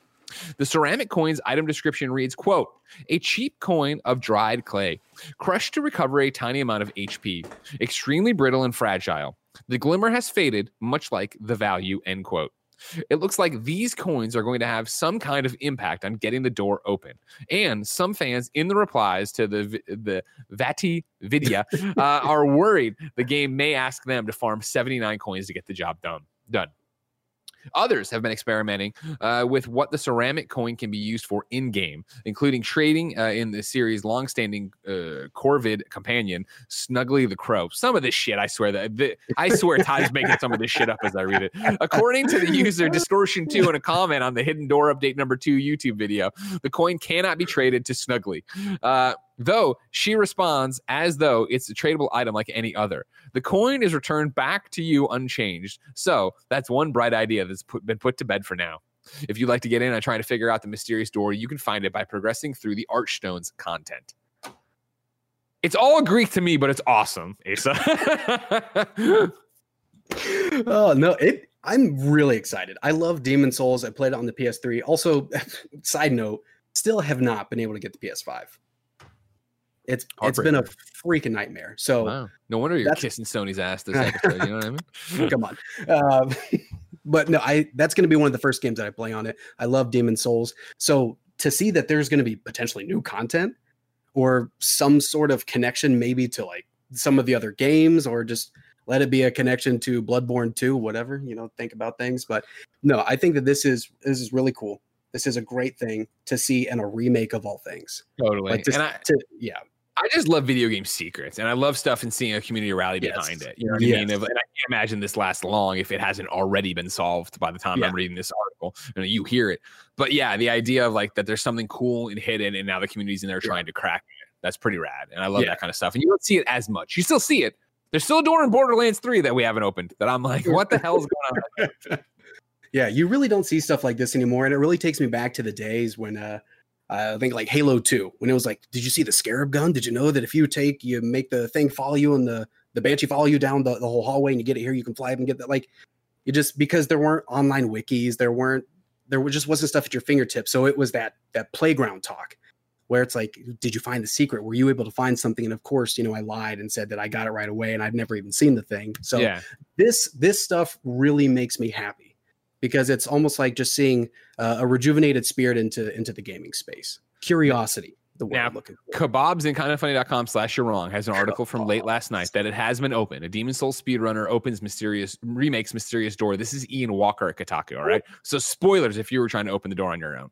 The ceramic coin's item description reads, quote, a cheap coin of dried clay, crushed to recover a tiny amount of HP, extremely brittle and fragile. The glimmer has faded, much like the value, end quote. It looks like these coins are going to have some kind of impact on getting the door open. And some fans in the replies to the the Vati Vidya uh, are worried the game may ask them to farm 79 coins to get the job done. Done. Others have been experimenting uh, with what the ceramic coin can be used for in game, including trading uh, in the series' longstanding uh, Corvid companion, Snuggly the Crow. Some of this shit, I swear that the, I swear Ty's making some of this shit up as I read it. According to the user Distortion 2 in a comment on the Hidden Door Update number two YouTube video, the coin cannot be traded to Snuggly. Uh, though she responds as though it's a tradable item like any other. The coin is returned back to you unchanged. So that's one bright idea that's put, been put to bed for now. If you'd like to get in on trying to figure out the mysterious door, you can find it by progressing through the Archstone's content. It's all Greek to me, but it's awesome, Asa. oh no, it I'm really excited. I love Demon's Souls. I played it on the PS3. Also, side note, still have not been able to get the PS5. It's it's been a freaking nightmare. So wow. No wonder you're kissing Sony's ass this episode. You know what I mean? come on. Um, but no, I that's going to be one of the first games that I play on it. I love Demon's Souls. So to see that there's going to be potentially new content or some sort of connection maybe to like some of the other games or just let it be a connection to Bloodborne 2, whatever, you know, think about things, but no, I think that this is this is really cool. This is a great thing to see in a remake of all things. Totally. Like to, and I, to yeah, I just love video game secrets, and I love stuff and seeing a community rally Yes. behind it. You know what I mean? And I can't imagine this lasts long if it hasn't already been solved by the time Yeah. I'm reading this article. You, know, you hear it, but yeah, the idea of like that there's something cool and hidden, and now the community's in there Yeah. trying to crack it. That's pretty rad, and I love Yeah. that kind of stuff. And you don't see it as much. You still see it. There's still a door in Borderlands 3 that we haven't opened. That I'm like, what the hell's going on? Yeah, you really don't see stuff like this anymore, and it really takes me back to the days when uh, I think like Halo Two, when it was like, did you see the Scarab gun? Did you know that if you take, you make the thing follow you and the the Banshee follow you down the, the whole hallway, and you get it here, you can fly up and get that. Like, you just because there weren't online wikis, there weren't there just wasn't stuff at your fingertips, so it was that that playground talk. where it's like, did you find the secret? Were you able to find something? And of course, you know, I lied and said that I got it right away and I've never even seen the thing. So yeah, this this stuff really makes me happy because it's almost like just seeing uh, a rejuvenated spirit into into the gaming space. Curiosity, the word Now, I'm looking for. Kebabs and kindoffunny.com slash you're wrong has an article from late last night that it has been open. A Demon Soul speedrunner opens mysterious remakes mysterious door. This is Ian Walker at Kotaku. All right. So spoilers if you were trying to open the door on your own.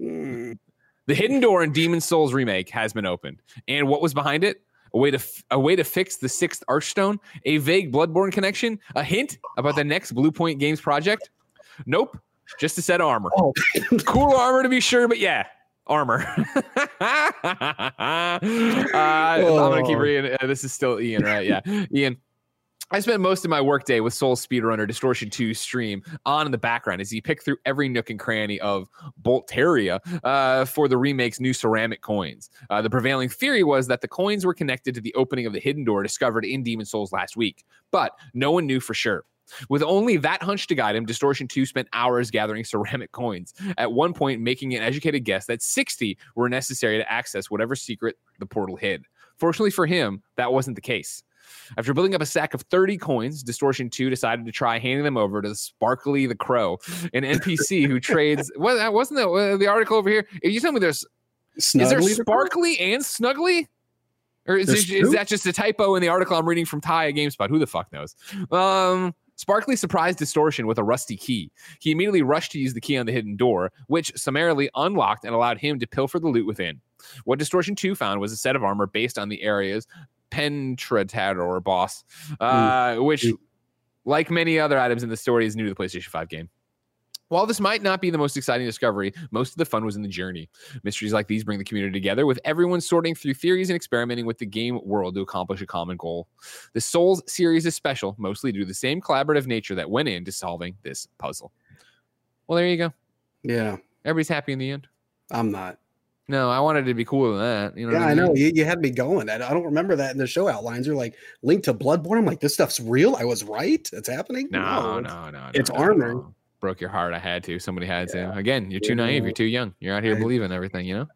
Mm, The hidden door in Demon's Souls remake has been opened. And what was behind it? A way to f- a way to fix the sixth Archstone, a vague Bloodborne connection, a hint about the next Bluepoint Games project. Nope, just a set of armor. Oh. cool armor to be sure, but yeah, armor. uh, I'm gonna keep Oh. reading. Uh, this is still Ian, right? Yeah, Ian. I spent most of my workday with Soul Speedrunner Distortion 2 stream on in the background as he picked through every nook and cranny of Boletaria uh, for the remake's new ceramic coins. Uh, the prevailing theory was that the coins were connected to the opening of the hidden door discovered in Demon's Souls last week, but no one knew for sure. With only that hunch to guide him, Distortion 2 spent hours gathering ceramic coins, at one point making an educated guess that 60 were necessary to access whatever secret the portal hid. Fortunately for him, that wasn't the case. After building up a stack of 30 coins, Distortion 2 decided to try handing them over to Sparkly the Crow, an NPC who trades. What that wasn't that uh, the article over here? If you tell me there's is there Snuggly the Sparkly and Snuggly? Or is, There's it, is that just a typo in the article I'm reading from Ty at GameSpot? Who the fuck knows? Um, Sparkly surprised Distortion with a rusty key. He immediately rushed to use the key on the hidden door, which summarily unlocked and allowed him to pilfer the loot within. What Distortion 2 found was a set of armor based on the area's Penetrator boss, uh, which, like many other items in the story, is new to the PlayStation 5 game. While this might not be the most exciting discovery, most of the fun was in the journey. Mysteries like these bring the community together, with everyone sorting through theories and experimenting with the game world to accomplish a common goal. The Souls series is special, mostly due to the same collaborative nature that went into solving this puzzle. Well, there you go. Yeah, Everybody's happy in the end. I'm not. No, I wanted it to be cooler than that. You know Yeah, what I know. You, you had me going. I, I don't remember that in the show outlines. You're like linked to Bloodborne. I'm like, this stuff's real. I was right. It's happening. No, it's- no, no. it's no, armor. no. Broke your heart. I had to. Somebody had Yeah. to. Again, you're too naive. You're too young. You're out here I- believing everything, you know?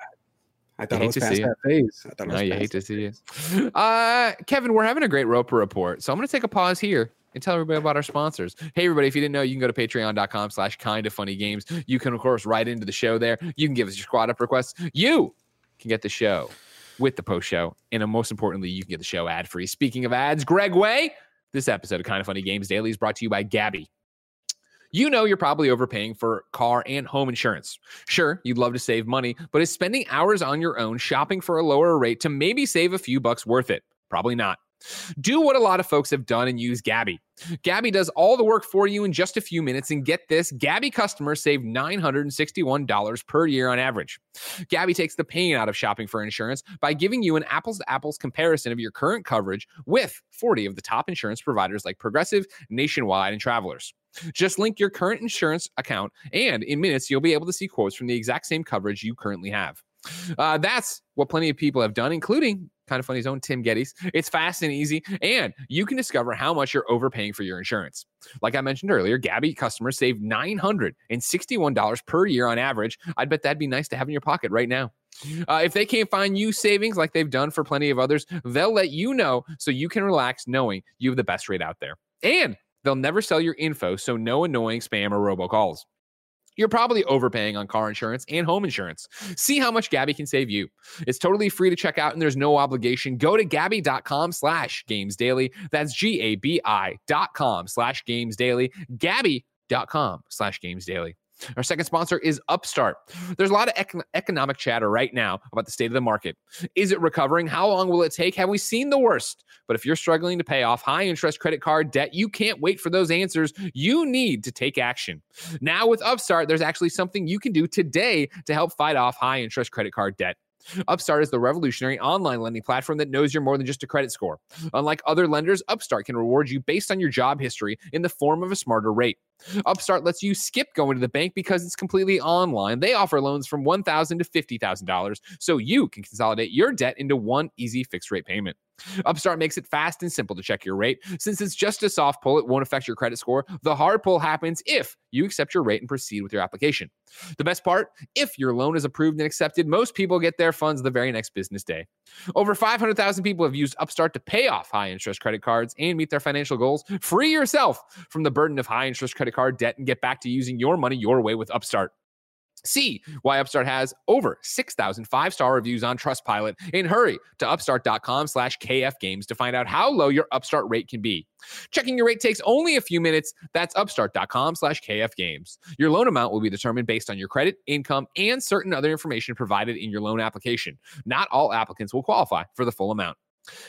I thought hate I was to past that phase. I thought No, was you hate to see it. Uh, Kevin, we're having a great Roper report. So I'm going to take a pause here and tell everybody about our sponsors. Hey, everybody, if you didn't know, you can go to patreon.com slash kind of funny games. You can, of course, write into the show there. You can give us your squad up requests. You can get the show with the post show. And uh, most importantly, you can get the show ad free. Speaking of ads, Greg Way, this episode of Kind of Funny Games Daily is brought to you by Gabi. You know you're probably overpaying for car and home insurance. Sure, you'd love to save money, but is spending hours on your own shopping for a lower rate to maybe save a few bucks worth it? Probably not. Do what a lot of folks have done and use Gabi. Gabi does all the work for you in just a few minutes. And get this Gabi customers save $961 per year on average. Gabi takes the pain out of shopping for insurance by giving you an apples to apples comparison of your current coverage with 40 of the top insurance providers like Progressive, Nationwide, and Travelers. Just link your current insurance account, and in minutes, you'll be able to see quotes from the exact same coverage you currently have. Uh, that's what plenty of people have done, including kind of funny's own Tim Gettys. It's fast and easy, and you can discover how much you're overpaying for your insurance. Like I mentioned earlier, Gabi customers save $961 per year on average. I'd bet that'd be nice to have in your pocket right now. Uh, if they can't find you savings like they've done for plenty of others, they'll let you know so you can relax knowing you have the best rate out there. And they'll never sell your info, so no annoying spam or robocalls. You're probably overpaying on car insurance and home insurance. See how much Gabi can save you. It's totally free to check out and there's no obligation. Go to Gabi.com slash games daily. That's G-A-B-I dot com slash games daily. Gabi.com slash games daily. Our second sponsor is Upstart. There's a lot of econ- economic chatter right now about the state of the market. Is it recovering? How long will it take? Have we seen the worst? But if you're struggling to pay off high interest credit card debt, you can't wait for those answers. You need to take action. Now, with Upstart, there's actually something you can do today to help fight off high interest credit card debt. Upstart is the revolutionary online lending platform that knows you're more than just a credit score. Unlike other lenders, Upstart can reward you based on your job history in the form of a smarter rate. Upstart lets you skip going to the bank because it's completely online. They offer loans from 1,000 to $50,000 so you can consolidate your debt into one easy fixed rate payment. Upstart makes it fast and simple to check your rate. Since it's just a soft pull, it won't affect your credit score. The hard pull happens if you accept your rate and proceed with your application. The best part if your loan is approved and accepted, most people get their funds the very next business day. Over 500,000 people have used Upstart to pay off high interest credit cards and meet their financial goals. Free yourself from the burden of high interest credit card debt and get back to using your money your way with Upstart. See why Upstart has over 6,000 five-star reviews on Trustpilot and hurry to upstart.com slash kfgames to find out how low your Upstart rate can be. Checking your rate takes only a few minutes. That's upstart.com slash kfgames. Your loan amount will be determined based on your credit, income, and certain other information provided in your loan application. Not all applicants will qualify for the full amount.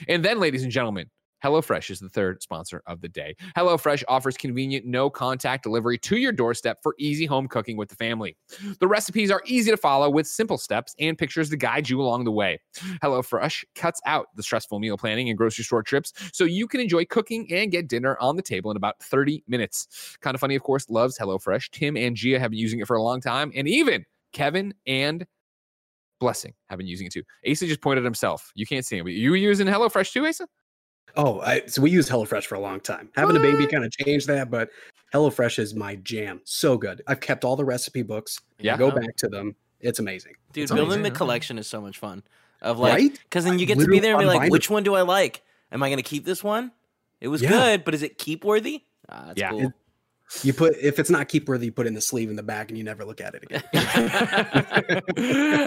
And then, ladies and gentlemen, HelloFresh is the third sponsor of the day. HelloFresh offers convenient, no contact delivery to your doorstep for easy home cooking with the family. The recipes are easy to follow with simple steps and pictures to guide you along the way. HelloFresh cuts out the stressful meal planning and grocery store trips so you can enjoy cooking and get dinner on the table in about 30 minutes. Kind of funny, of course, loves HelloFresh. Tim and Gia have been using it for a long time, and even Kevin and Blessing have been using it too. Asa just pointed himself. You can't see him, but you using HelloFresh too, Asa? Oh, I, so we use HelloFresh for a long time. Having a baby kind of changed that, but HelloFresh is my jam. So good. I've kept all the recipe books. Yeah. Go Oh. back to them. It's amazing. Dude, It's building amazing, the collection is so much fun. Of like, Right? because then you I get to be there and be like, unbind which one do I like? Am I going to keep this one? It was Yeah. good, but is it keep worthy? Ah, that's Yeah. cool. You put if it's not keep worthy, you put in the sleeve in the back and you never look at it again.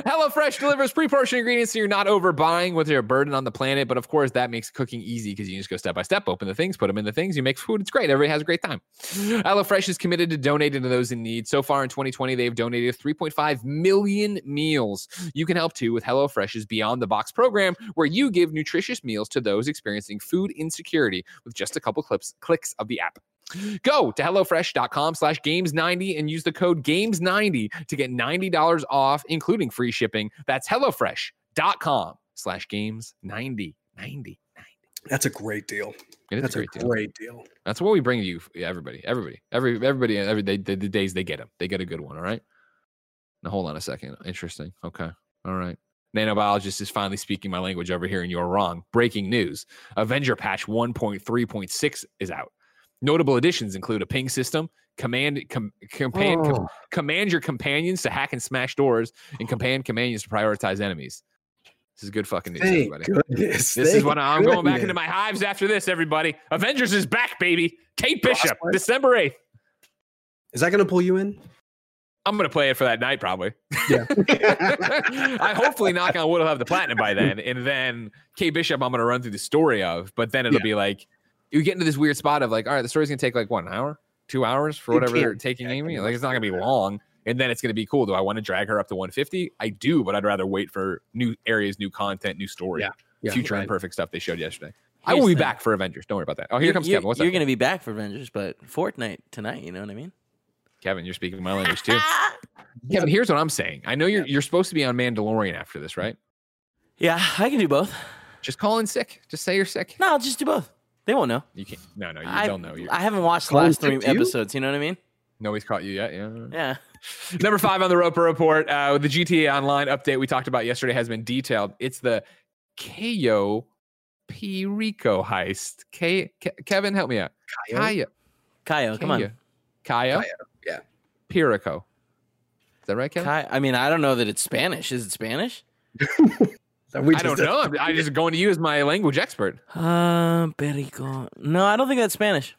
HelloFresh delivers pre-portioned ingredients so you're not overbuying with your burden on the planet. But of course, that makes cooking easy because you just go step by step, open the things, put them in the things, you make food. It's great. Everybody has a great time. HelloFresh is committed to donating to those in need. So far in 2020, they've donated 3.5 million meals. You can help too with HelloFresh's Beyond the Box program, where you give nutritious meals to those experiencing food insecurity with just a couple clips, clicks of the app. Go to HelloFresh.com slash games90 and use the code games90 to get $90 off, including free shipping. That's HelloFresh.com slash games90. 90. Ninety. That's a great deal. It is That's a great a deal. great deal. That's what we bring you, everybody. Everybody. Every everybody every day the, the days they get them. They get a good one, all right? Now hold on a second. Interesting. Okay. All right. Nanobiologist is finally speaking my language over here, and you're wrong. Breaking news. Avenger patch 1.3.6 is out. Notable additions include a ping system, command com, command, com- Oh, command your companions to hack and smash doors, and oh. command companions to prioritize enemies. This is good fucking news, thank everybody. goodness. This is Thank what I'm going back into my hives after this, everybody. Avengers is back, baby. Kate Bishop. December 8th. Is that going to pull you in? I'm going to play it for that night, probably. Yeah. I hopefully, knock on wood, will have the platinum by then. And then Kate Bishop, I'm going to run through the story of, but then it'll Yeah. be like, you get into this weird spot of like, all right, the story's to take like one hour, two hours for whatever they're taking take Amy. Like, it's not to be long. And then it's to be cool. Do I want to drag her up to 150? I do, but I'd rather wait for new areas, new content, new story, Yeah. Yeah, future right. imperfect stuff they showed yesterday. I will be back for Avengers. Don't worry about that. Oh, here You're- comes you're, Kevin. What's You're up, going to be back for Avengers, but Fortnite tonight, you know what I mean? Kevin? You're speaking my language too. Kevin, here's what I'm saying. I know you're you're supposed to be on Mandalorian after this, right? Yeah, I can do both. Just call in sick. Just say you're sick. No, I'll just do both. They won't know. You can't. No, no, you I, don't know. You're, I haven't watched the last three picked you? episodes, you know what I mean? nobody's caught you yet. Yeah. Yeah. Number five on the Roper Report. Uh, the GTA Online update we talked about yesterday has been detailed. It's the Cayo Perico heist. K- Ke- Kevin, help me out. Kayo? Kaya. Kaio, come on. Kaya. Kaya. Kayo, yeah. Perico. Is that right, Kevin? Kai, I mean, I don't know that it's Spanish. Is it Spanish? We I don't know. I'm, I'm just going to you as my language expert. Uh, Perico. No, I don't think that's Spanish.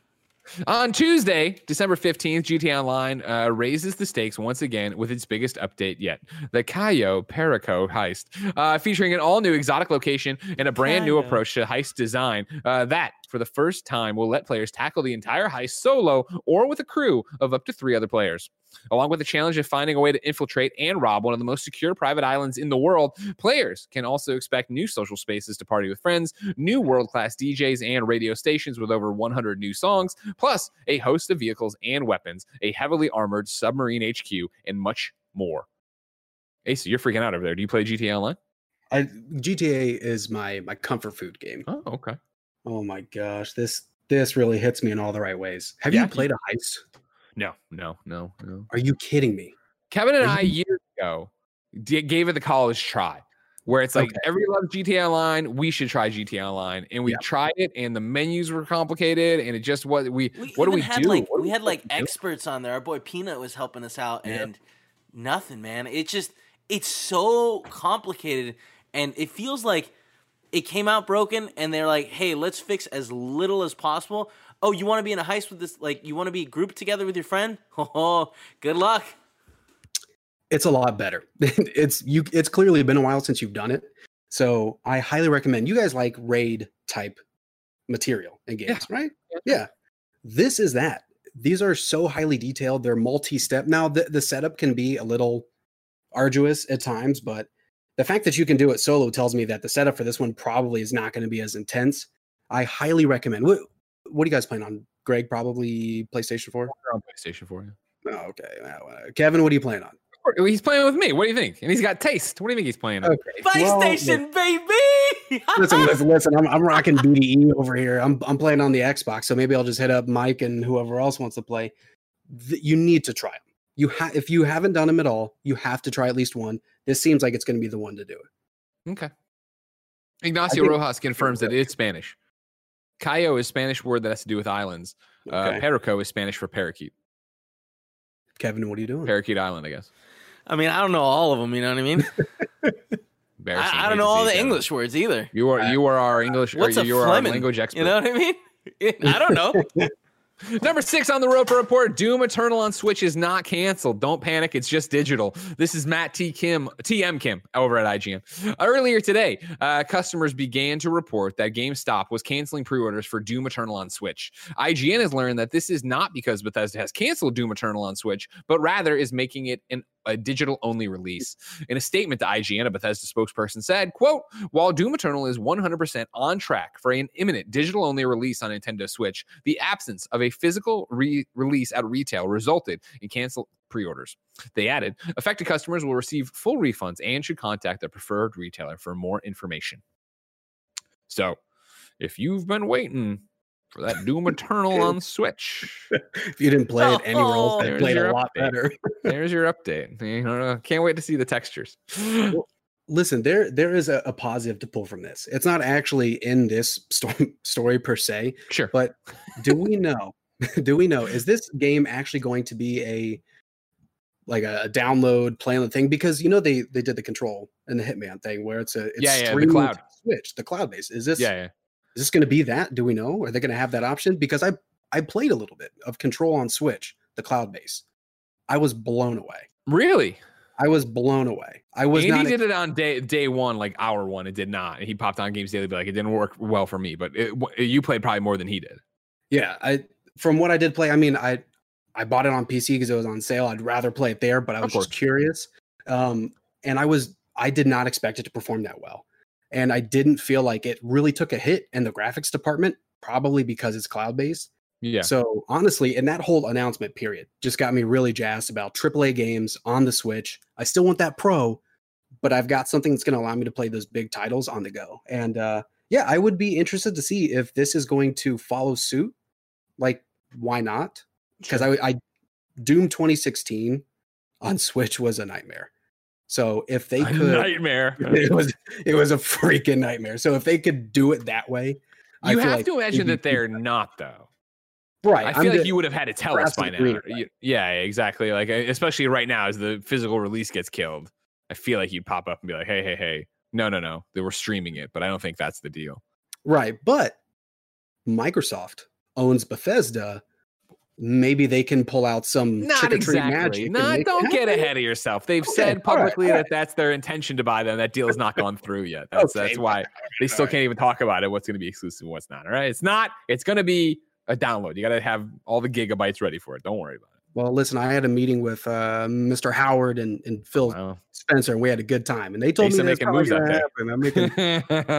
On Tuesday, December 15th, GTA Online uh, raises the stakes once again with its biggest update yet the Cayo Perico heist, uh, featuring an all new exotic location and a brand new approach to heist design. Uh, that, for the first time, will let players tackle the entire heist solo or with a crew of up to three other players. Along with the challenge of finding a way to infiltrate and rob one of the most secure private islands in the world, players can also expect new social spaces to party with friends, new world class DJs and radio stations with over 100 new songs, plus a host of vehicles and weapons, a heavily armored submarine HQ, and much more. Ace, you're freaking out over there. Do you play GTA Online? I, GTA is my my comfort food game. Oh, okay. Oh my gosh, this this really hits me in all the right ways. Have Yeah. you played a heist? No, no, no, no. Are you kidding me? Kevin and Are I years ago d- gave it the college try, where it's like Okay. everybody loves GTA Online. We should try GTA Online, and we Yeah. tried it, and the menus were complicated, and it just was. We, We what do we had do? like What do we had like fucking do? experts on there. Our boy Peanut was helping us out, Yeah. and nothing, man. It's just it's so complicated, and it feels like it came out broken, and they're like, "Hey, let's fix as little as possible." Oh, you want to be in a heist with this? Like, you want to be grouped together with your friend? Oh, good luck. It's a lot better. it's you. It's clearly been a while since you've done it, so I highly recommend. You guys like raid type material in games, right? Yeah. This is that. These are so highly detailed. They're multi-step. Now the, the setup can be a little arduous at times, but the fact that you can do it solo tells me that the setup for this one probably is not going to be as intense. I highly recommend. What, what are you guys playing on? Greg, probably PlayStation 4? We're on PlayStation for you. Oh, okay. Uh, Kevin, what are you playing on? He's playing with me. What do you think? And he's got taste. What do you think he's playing? on? Okay. well, PlayStation, baby. listen, listen, listen. I'm, I'm rocking BDE over here. I'm, I'm playing on the Xbox, so maybe I'll just hit up Mike and whoever else wants to play. You need to try them. You ha- if you haven't done them at all, you have to try at least one. This seems like it's going to be the one to do it. Okay. Ignacio think- Rojas confirms that it's Spanish. Cayo is Spanish word that has to do with islands. Uh, Perico is Spanish for parakeet. Kevin, what are you doing? Parakeet Island, I guess. I mean, I don't know all of them. You know what I mean? I, I don't know all the Kevin. English words either. You are you are our English. What's or a you are our Fleming? language expert. You know what I mean? I don't know. Number six on the Roper Report: Doom Eternal on Switch is not canceled. Don't panic; it's just digital. This is Matt T. Kim, TM Kim, over at IGN. Earlier today, uh, customers began to report that GameStop was canceling pre-orders for Doom Eternal on Switch. IGN has learned that this is not because Bethesda has canceled Doom Eternal on Switch, but rather is making it an a digital only release. In a statement to IGN, a Bethesda spokesperson said, quote, while Doom Eternal is 100% on track for an imminent digital only release on Nintendo Switch, the absence of a physical re- release at retail resulted in canceled pre-orders. They added, affected customers will receive full refunds and should contact their preferred retailer for more information. So, if you've been waiting for that Doom Eternal on Switch, If you didn't play it anywhere else, played your a lot update. better. there's your update. You know, uh, can't wait to see the textures. Listen, there there is a, a positive to pull from this. It's not actually in this story, story per se, Sure. but do we know? do we know? Is this game actually going to be a like a, a download play on the thing? Because you know they they did the control and the Hitman thing where it's a it's Yeah, yeah, the cloud. Switch, the cloud base. Is this yeah, yeah. Is this going to be that? Do we know? Are they going to have that option? Because I I played a little bit of Control on Switch, the cloud base. I was blown away. Really? I was blown away. I was Andy not. did it on day day one, like hour one. It did not. He popped on Games Daily, but like, it didn't work well for me. But it, you played probably more than he did. Yeah, I from what I did play, I mean, I I bought it on PC because it was on sale. I'd rather play it there, but I was just curious. Um, and I was I did not expect it to perform that well, and I didn't feel like it really took a hit in the graphics department, probably because it's cloud based. Yeah. So honestly, and that whole announcement period just got me really jazzed about AAA games on the Switch. I still want that Pro, but I've got something that's going to allow me to play those big titles on the go. And uh, yeah, I would be interested to see if this is going to follow suit. Like, why not? Because I, I Doom 2016 on Switch was a nightmare. So if they A could, nightmare. it was it was a freaking nightmare. So if they could do it that way, You feel have like to imagine that they're better. not though. right. I I'm feel like the- you would have had to tell us by now. greener, right? Yeah, exactly. Like especially right now as the physical release gets killed. I feel like you'd pop up and be like, "Hey, hey, hey, no, no, no, they were streaming it," but I don't think that's the deal. Right. But Microsoft owns Bethesda. Maybe they can pull out some Not exactly. magic. and No, make it don't get ahead of yourself. They've Okay, said all right, publicly that that's their intention to buy them. That deal has not gone through yet. That's Okay, that's why they still can't even talk about it. What's going to be exclusive, what's not. All right, it's not. It's going to be a download. You got to have all the gigabytes ready for it. Don't worry about Well, listen, I had a meeting with uh, Mr. Howard and, and Phil. Wow. Spencer, and we had a good time. And they told They me making moves out gonna happen. I'm making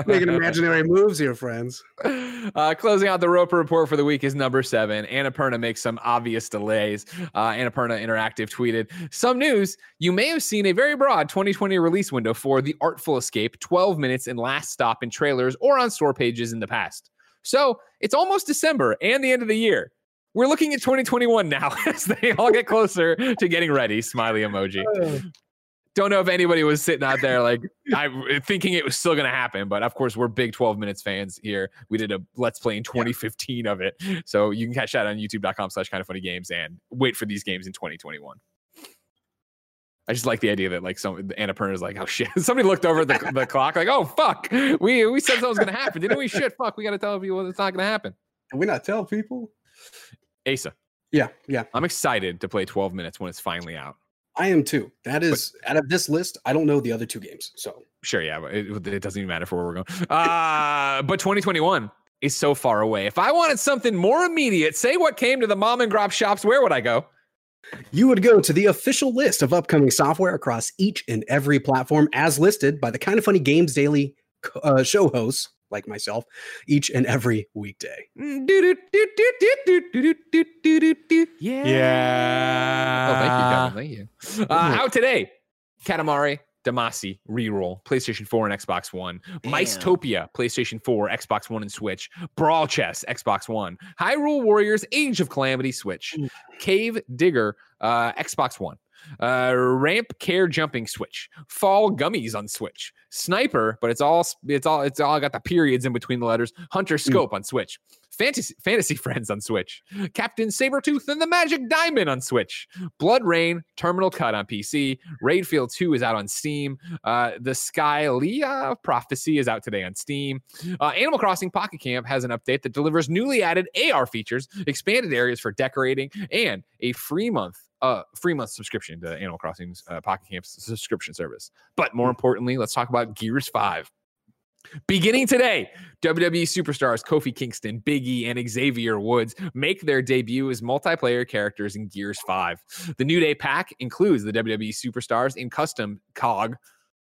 making imaginary moves here, friends. Uh, closing out the Roper report for the week is number seven. Annapurna makes some obvious delays. Uh, Annapurna Interactive tweeted some news. You may have seen a very broad 2020 release window for The Artful Escape, 12 minutes and last stop in trailers or on store pages in the past. So it's almost December and the end of the year. We're looking at 2021 now as they all get closer to getting ready. Smiley emoji. Don't know if anybody was sitting out there like I thinking it was still going to happen, but of course we're big 12 minutes fans here. We did a let's play in 2015 of it, so you can catch that on YouTube.com/slash Kind of Funny Games and wait for these games in 2021. I just like the idea that like some Annapurna is like, oh shit. Somebody looked over the, the clock, like, oh fuck. We we said something was gonna happen, didn't we? Shit, fuck. We gotta tell people it's not gonna happen. Can we not tell people? Asa, Yeah, yeah. I'm excited to play 12 minutes when it's finally out. I am too. That is out of this list. I don't know the other two games. So Sure, yeah, but it, it doesn't even matter for where we're going. Uh, but 2021 is so far away. If I wanted something more immediate, say what came to the mom and grop shops, where would I go? you would go to the official list of upcoming software across each and every platform as listed by the Kind of Funny Games Daily uh, show hosts like myself each and every weekday. Yeah. Yeah. Oh, thank you, Kevin. Thank you. Uh, out today, Katamari Damacy reroll, PlayStation 4 and Xbox One. Micetopia, PlayStation 4, Xbox One and Switch. Brawl Chess, Xbox One. Hyrule Warriors, Age of Calamity, Switch. Cave Digger, uh, Xbox One. Uh, Ramp Car Jumping switch. Fall gummies on switch. Sniper but it's all it's all it's all got the periods in between the letters. Hunter scope on switch. Fantasy fantasy friends on switch. Captain sabretooth and the magic diamond on switch. BloodRayne terminal cut on pc Raidfield 2 is out on steam. Uh the skylia prophecy is out today on steam. Uh, animal crossing pocket camp has an update that delivers newly added ar features expanded areas for decorating and a free month uh, free month subscription to Animal Crossing's uh, Pocket Camp's subscription service. But more importantly, let's talk about Gears 5. Beginning today, WWE superstars Kofi Kingston, Big E, and Xavier Woods make their debut as multiplayer characters in Gears 5. The New Day pack includes the WWE superstars in custom COG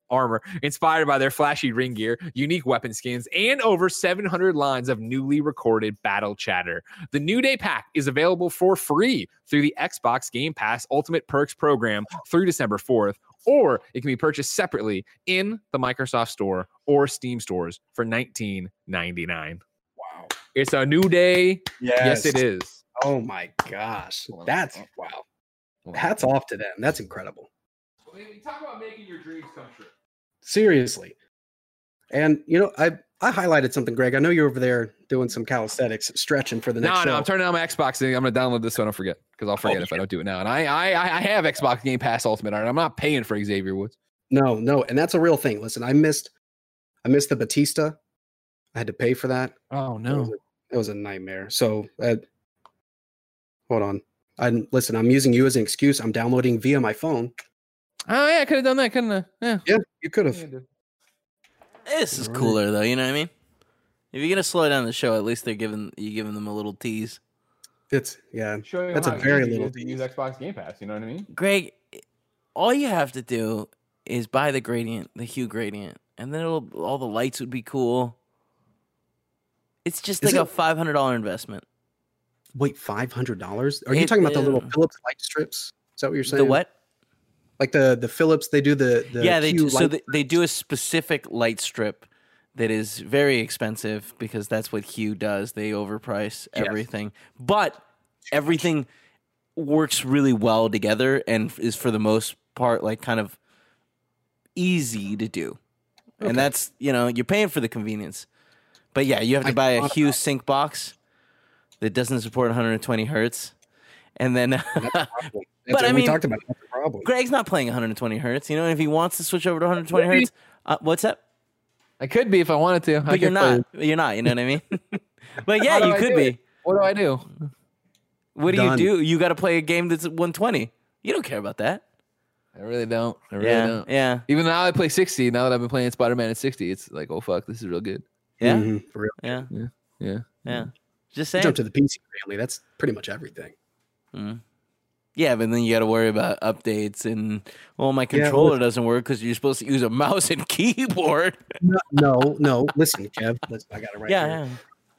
armor inspired by their flashy ring gear, unique weapon skins, and over 700 lines of newly recorded battle chatter. The New Day pack is available for free through the Xbox Game Pass Ultimate Perks program through December 4th, or it can be purchased separately in the Microsoft Store or Steam stores for $19.99. Wow. It's a new day. Yes, Yes, it is. Oh my gosh. That's wow. Hats off to them. That's incredible. We Talk about making your dreams come true. Seriously. And you know, I I highlighted something, Greg. I know you're over there doing some calisthenics, stretching for the next no, show. I'm turning on my Xbox. thing. I'm going to download this so I don't forget because I'll forget Oh, if I don't do it now. And I, I, I I have Xbox Game Pass Ultimate. I'm not paying for Xavier Woods. No, no, and that's a real thing. Listen, I missed I missed the Batista. I had to pay for that. Oh It was a, it was a nightmare. So uh, hold on. I listen, I'm using you as an excuse. I'm downloading via my phone. Oh yeah, I could have done that, couldn't I? Yeah. Yeah, you could have. Yeah, I did. This is cooler though. You know what I mean? If you're gonna slow down the show, at least they're giving you giving them a little tease. It's yeah. Show you That's a very little is to use Xbox Game Pass. You know what I mean? Greg, all you have to do is buy the gradient, the hue gradient, and then it'll, all the lights would be cool. It's just Is like a five hundred dollar investment. Wait, five hundred dollars? Are you talking about the little yeah. Philips light strips? Is that what you're saying? The what? Like the the Philips? They do the, the yeah, they do, so they, they do a specific light strip that is very expensive because that's what Hue does. They overprice Yes. everything, but everything works really well together and is for the most part like kind of easy to do. Okay. And that's you know you're paying for the convenience, but yeah, you have to I buy a Hue about- sync box that doesn't support 120 hertz, and then That's the problem. That's But, I we mean, talked about. The problem. Greg's not playing 120 hertz. You know, and if he wants to switch over to 120 hertz, uh, what's up? I could be if I wanted to. I But you're not. play- You're not. You know what I mean? but yeah, you I could do be. it? What do I do? What do Done. you do? You got to play a game that's 120. You don't care about that. I really don't. I really yeah, don't. yeah, Even now I play 60. Now that I've been playing Spider Man at 60, it's like, oh fuck, this is real good. yeah, Mhm, for real. yeah, Yeah. yeah. Just Jump to the PC family. That's pretty much everything. Mm. Yeah, but then you got to worry about updates and well, my Yeah, controller doesn't work because you're supposed to use a mouse and keyboard. No, no, no. Listen, Kev. Listen, I got it right yeah, here. yeah.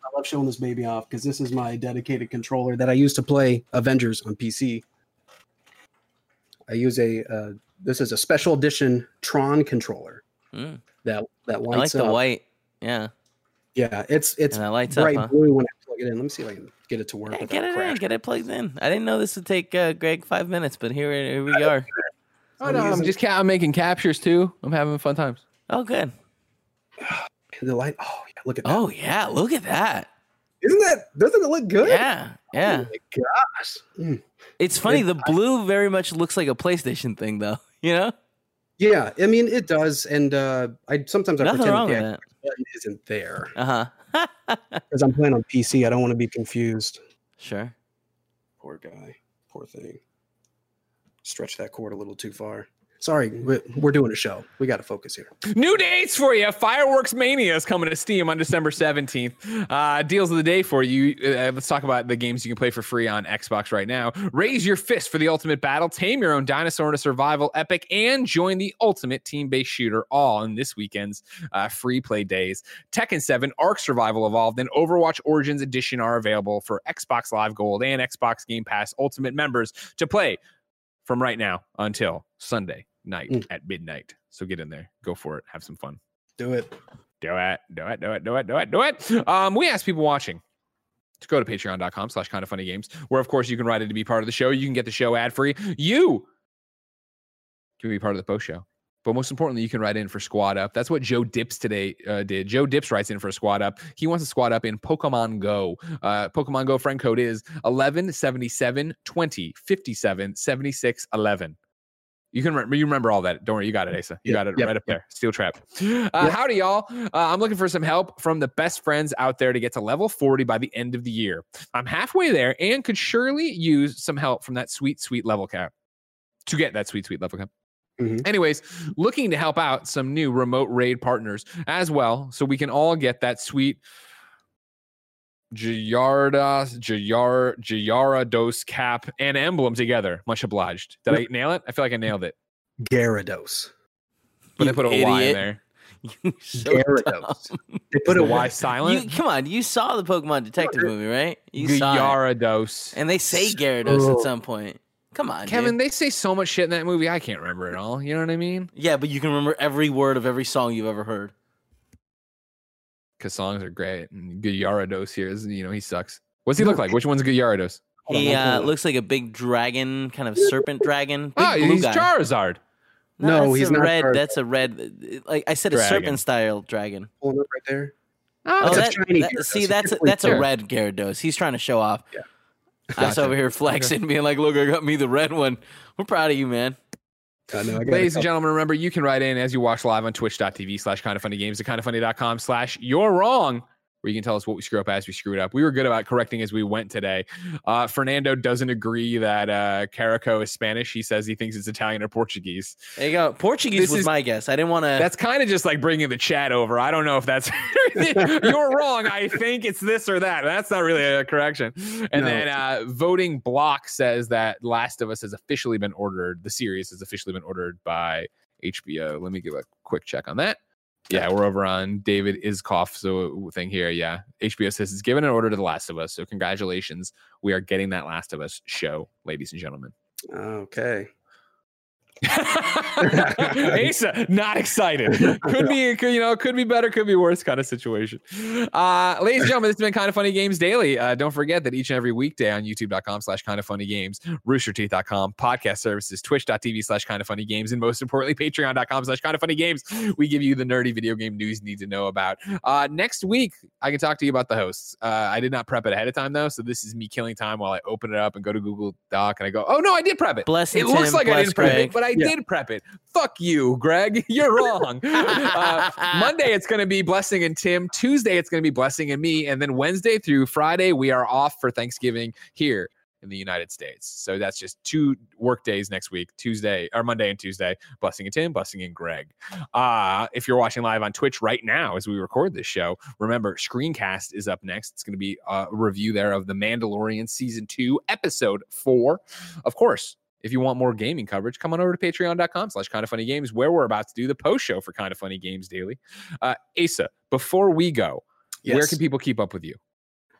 I love showing this baby off because this is my dedicated controller that I use to play Avengers on PC. I use a uh, this is a special edition Tron controller Mm. that that I like lights the white. Yeah, Yeah, it's it's and that lights bright up. Huh? blue when I plug it in. Let me see if I can get it to work. Yeah, get it in, get it plugged in. I didn't know this would take uh, Greg five minutes, but here, here we are. Oh no, I'm just ca- I'm making captures too. I'm having fun times. Oh, good. The light. Oh yeah, look at that. Oh yeah, look at that. Isn't that? Doesn't it look good? Yeah, yeah. Oh my gosh. Mm. It's funny. The blue very much looks like a PlayStation thing, though. You know, Yeah, I mean it does, and uh, I sometimes I nothing pretend wrong the with Xbox that. button isn't there Uh huh. Because I'm playing on PC. I don't want to be confused. sure. Poor guy. Poor thing. Stretch that cord a little too far. Sorry, we- we're doing a show. We got to focus here. New dates for you. Fireworks Mania is coming to Steam on December 17th. Uh, deals of the day for you. Uh, let's talk about the games you can play for free on Xbox right now. Raise your fist for the ultimate battle, tame your own dinosaur in a survival epic, and join the ultimate team based shooter all in this weekend's uh, free play days. Tekken 7, Ark Survival Evolved, and Overwatch Origins Edition are available for Xbox Live Gold and Xbox Game Pass Ultimate members to play from right now until Sunday night Mm. at midnight. So get in there, go for it, have some fun. Do it. Do it, do it, do it, do it, do it, do it. Um, we ask people watching to go to patreon.com slash kind of funny games, where of course you can write in to be part of the show. You can get the show ad free. You can be part of the post show. But most importantly, you can write in for Squad Up. That's what Joe Dips today uh, did. Joe Dips writes in for a Squad Up. He wants a Squad Up in Pokemon Go. Uh, Pokemon Go friend code is 11 77 20 57 76 11. You can remember, you remember all that. Don't worry, you got it, Asa. You Yeah, got it yeah, right up there. Steel trap. Uh, Howdy, y'all. Uh, I'm looking for some help from the best friends out there to get to level 40 by the end of the year. I'm halfway there and could surely use some help from that sweet, sweet level cap to get that sweet, sweet level cap. Mhm. Anyways, looking to help out some new remote raid partners as well, so we can all get that sweet Giarda, Giar, Giarados cap and emblem together. Much obliged. Did I nail it? I feel like I nailed it, Gyarados. but I You put a Y in there. You so Gyarados. dumb. They put Is a the Y Y. silent? You, come on, you saw the Pokemon Detective movie, right? You saw it. Gyarados. And they say Gyarados at some point. Come on, Kevin, dude. they say so much shit in that movie. I can't remember it all. You know what I mean? Yeah, but you can remember every word of every song you've ever heard. Because songs are great. And Gyarados here is, you know, he sucks. What's he look like? Which one's Gyarados? Hold on, He uh, looks like a big dragon, kind of serpent dragon. Big Oh, blue he's guy. Charizard. No, that's he's a not red. Charizard. That's a red. Like I said, a serpent style dragon. Pulling up right there. Oh, Oh, That's a that, shiny that- see, that's a, different that's a red Gyarados. He's trying to show off. Yeah. I was over here flexing, being like, "Look, I got me the red one." We're proud of you, man. Know. Ladies and gentlemen, remember you can write in as you watch live on twitch.tv slash kind of funny games to kind of funny.com slash you're wrong, where you can tell us what we screw up as we screw it up. We were good about correcting as we went today. Uh, Fernando doesn't agree that uh, Carico is Spanish. He says he thinks it's Italian or Portuguese. There you go. Portuguese This was is- my guess. I didn't want to. That's kind of just like bringing the chat over. I don't know if that's you're wrong. I think it's this or that. That's not really a correction. And No. then uh, voting block says that Last of Us has officially been ordered. The series has officially been ordered by HBO. Let me give a quick check on that. Yeah, we're over on David Iskoff. So uh, thing here, yeah, HBO says it's given an order to The Last of Us. So congratulations, we are getting that Last of Us show, ladies and gentlemen. Okay. Asa, not excited. Could be, could, you know, could be better, could be worse kind of situation. Uh, ladies and gentlemen, this has been Kind of Funny Games Daily. Uh, don't forget that each and every weekday on youtube.com slash kind of funny games, roosterteeth.com, podcast services, twitch.tv slash kind of funny games, and most importantly, patreon.com slash kind of funny games. We give you the nerdy video game news you need to know about. Uh, next week, I can talk to you about the hosts. Uh, I did not prep it ahead of time, though. So this is me killing time while I open it up and go to Google Doc and I go, oh, no, I did prep it. bless It Tim, looks like I didn't prep it, but I Yeah. did prep it. Fuck you, Greg. You're wrong. uh, Monday, it's going to be Blessing and Tim. Tuesday, it's going to be Blessing and me. And then Wednesday through Friday, we are off for Thanksgiving here in the United States. So that's just two work days next week Tuesday or Monday and Tuesday. Blessing and Tim, Blessing and Greg. Uh, if you're watching live on Twitch right now as we record this show, remember Screencast is up next. It's going to be a review there of The Mandalorian Season 2, Episode 4. Of course, if you want more gaming coverage, come on over to patreon.com slash kind of funny games, where we're about to do the post show for kind of funny games daily. Uh, Asa, before we go, where can people keep up with you?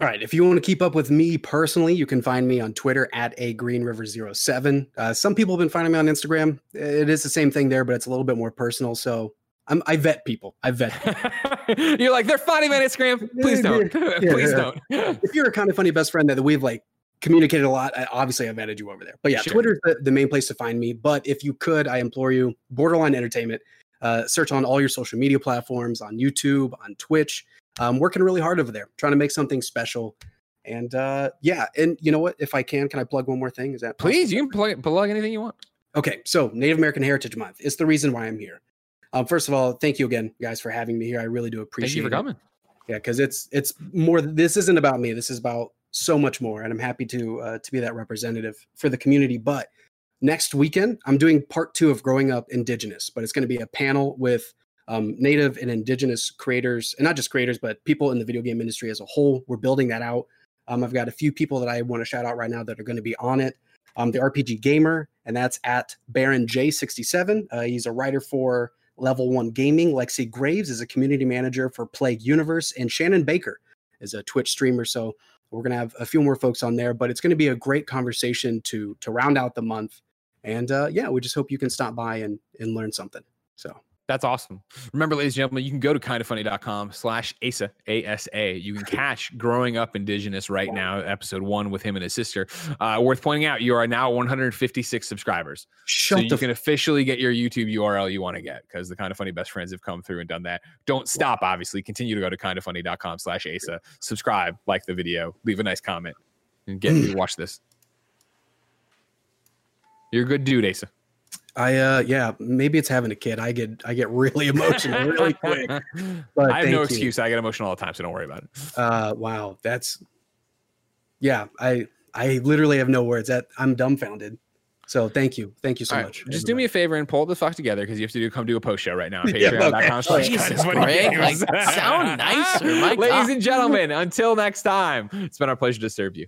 All right. If you want to keep up with me personally, you can find me on Twitter at a Green River 07. Uh, some people have been finding me on Instagram. It is the same thing there, but it's a little bit more personal. So I'm, I vet people. I vet. people. You're like, they're funny on Instagram. Please don't. Please don't. if you're a kind of funny best friend that we've like communicated a lot, I, obviously I've added you over there. But yeah, Sure. Twitter's the, the main place to find me. But if you could, I implore you, Borderline Entertainment, uh, search on all your social media platforms, on YouTube, on Twitch. I'm working really hard over there, trying to make something special. And uh, yeah, and you know what? If I can, can I plug one more thing? Is that possible? Please, you can plug, plug anything you want. Okay, so Native American Heritage Month is the reason why I'm here. Um, first of all, thank you again, guys, for having me here. I really do appreciate Thank you for it. coming. Yeah, because it's it's more. This isn't about me. This is about so much more, and I'm happy to uh, to be that representative for the community. But next weekend, I'm doing part two of Growing Up Indigenous, but it's going to be a panel with um, Native and Indigenous creators, and not just creators, but people in the video game industry as a whole. We're building that out. Um, I've got a few people that I want to shout out right now that are going to be on it. Um, the RPG Gamer, and that's at Baron J67. Uh, he's a writer for Level One Gaming. Lexi Graves is a community manager for Plague Universe, and Shannon Baker is a Twitch streamer. So we're gonna have a few more folks on there, but it's gonna be a great conversation to to round out the month. And uh, yeah, we just hope you can stop by and and learn something. So That's awesome. Remember, ladies and gentlemen, you can go to kindoffunny.com slash ASA, A-S-A. You can catch Growing Up Indigenous right now, episode one with him and his sister. Uh, worth pointing out, you are now 156 subscribers. shut so you can officially get your YouTube URL you want to get because the kind of funny best friends have come through and done that. Don't stop, obviously. Continue to go to kindoffunny.com slash ASA. Subscribe, like the video, leave a nice comment, and get me to watch this. You're a good dude, Asa. I uh yeah, maybe it's having a kid. I get I get really emotional really quick. But I have no you. excuse. I get emotional all the time, so don't worry about it. Uh wow, that's yeah, I I literally have no words. That I'm dumbfounded. So thank you. Thank you so All right, much. just do me a favor and pull the fuck together because you have to do come do a post show right now on Yeah, patreon.com slash Jesus Kind of Funny Greg, sound nicer, Ladies and gentlemen, until next time, it's been our pleasure to serve you.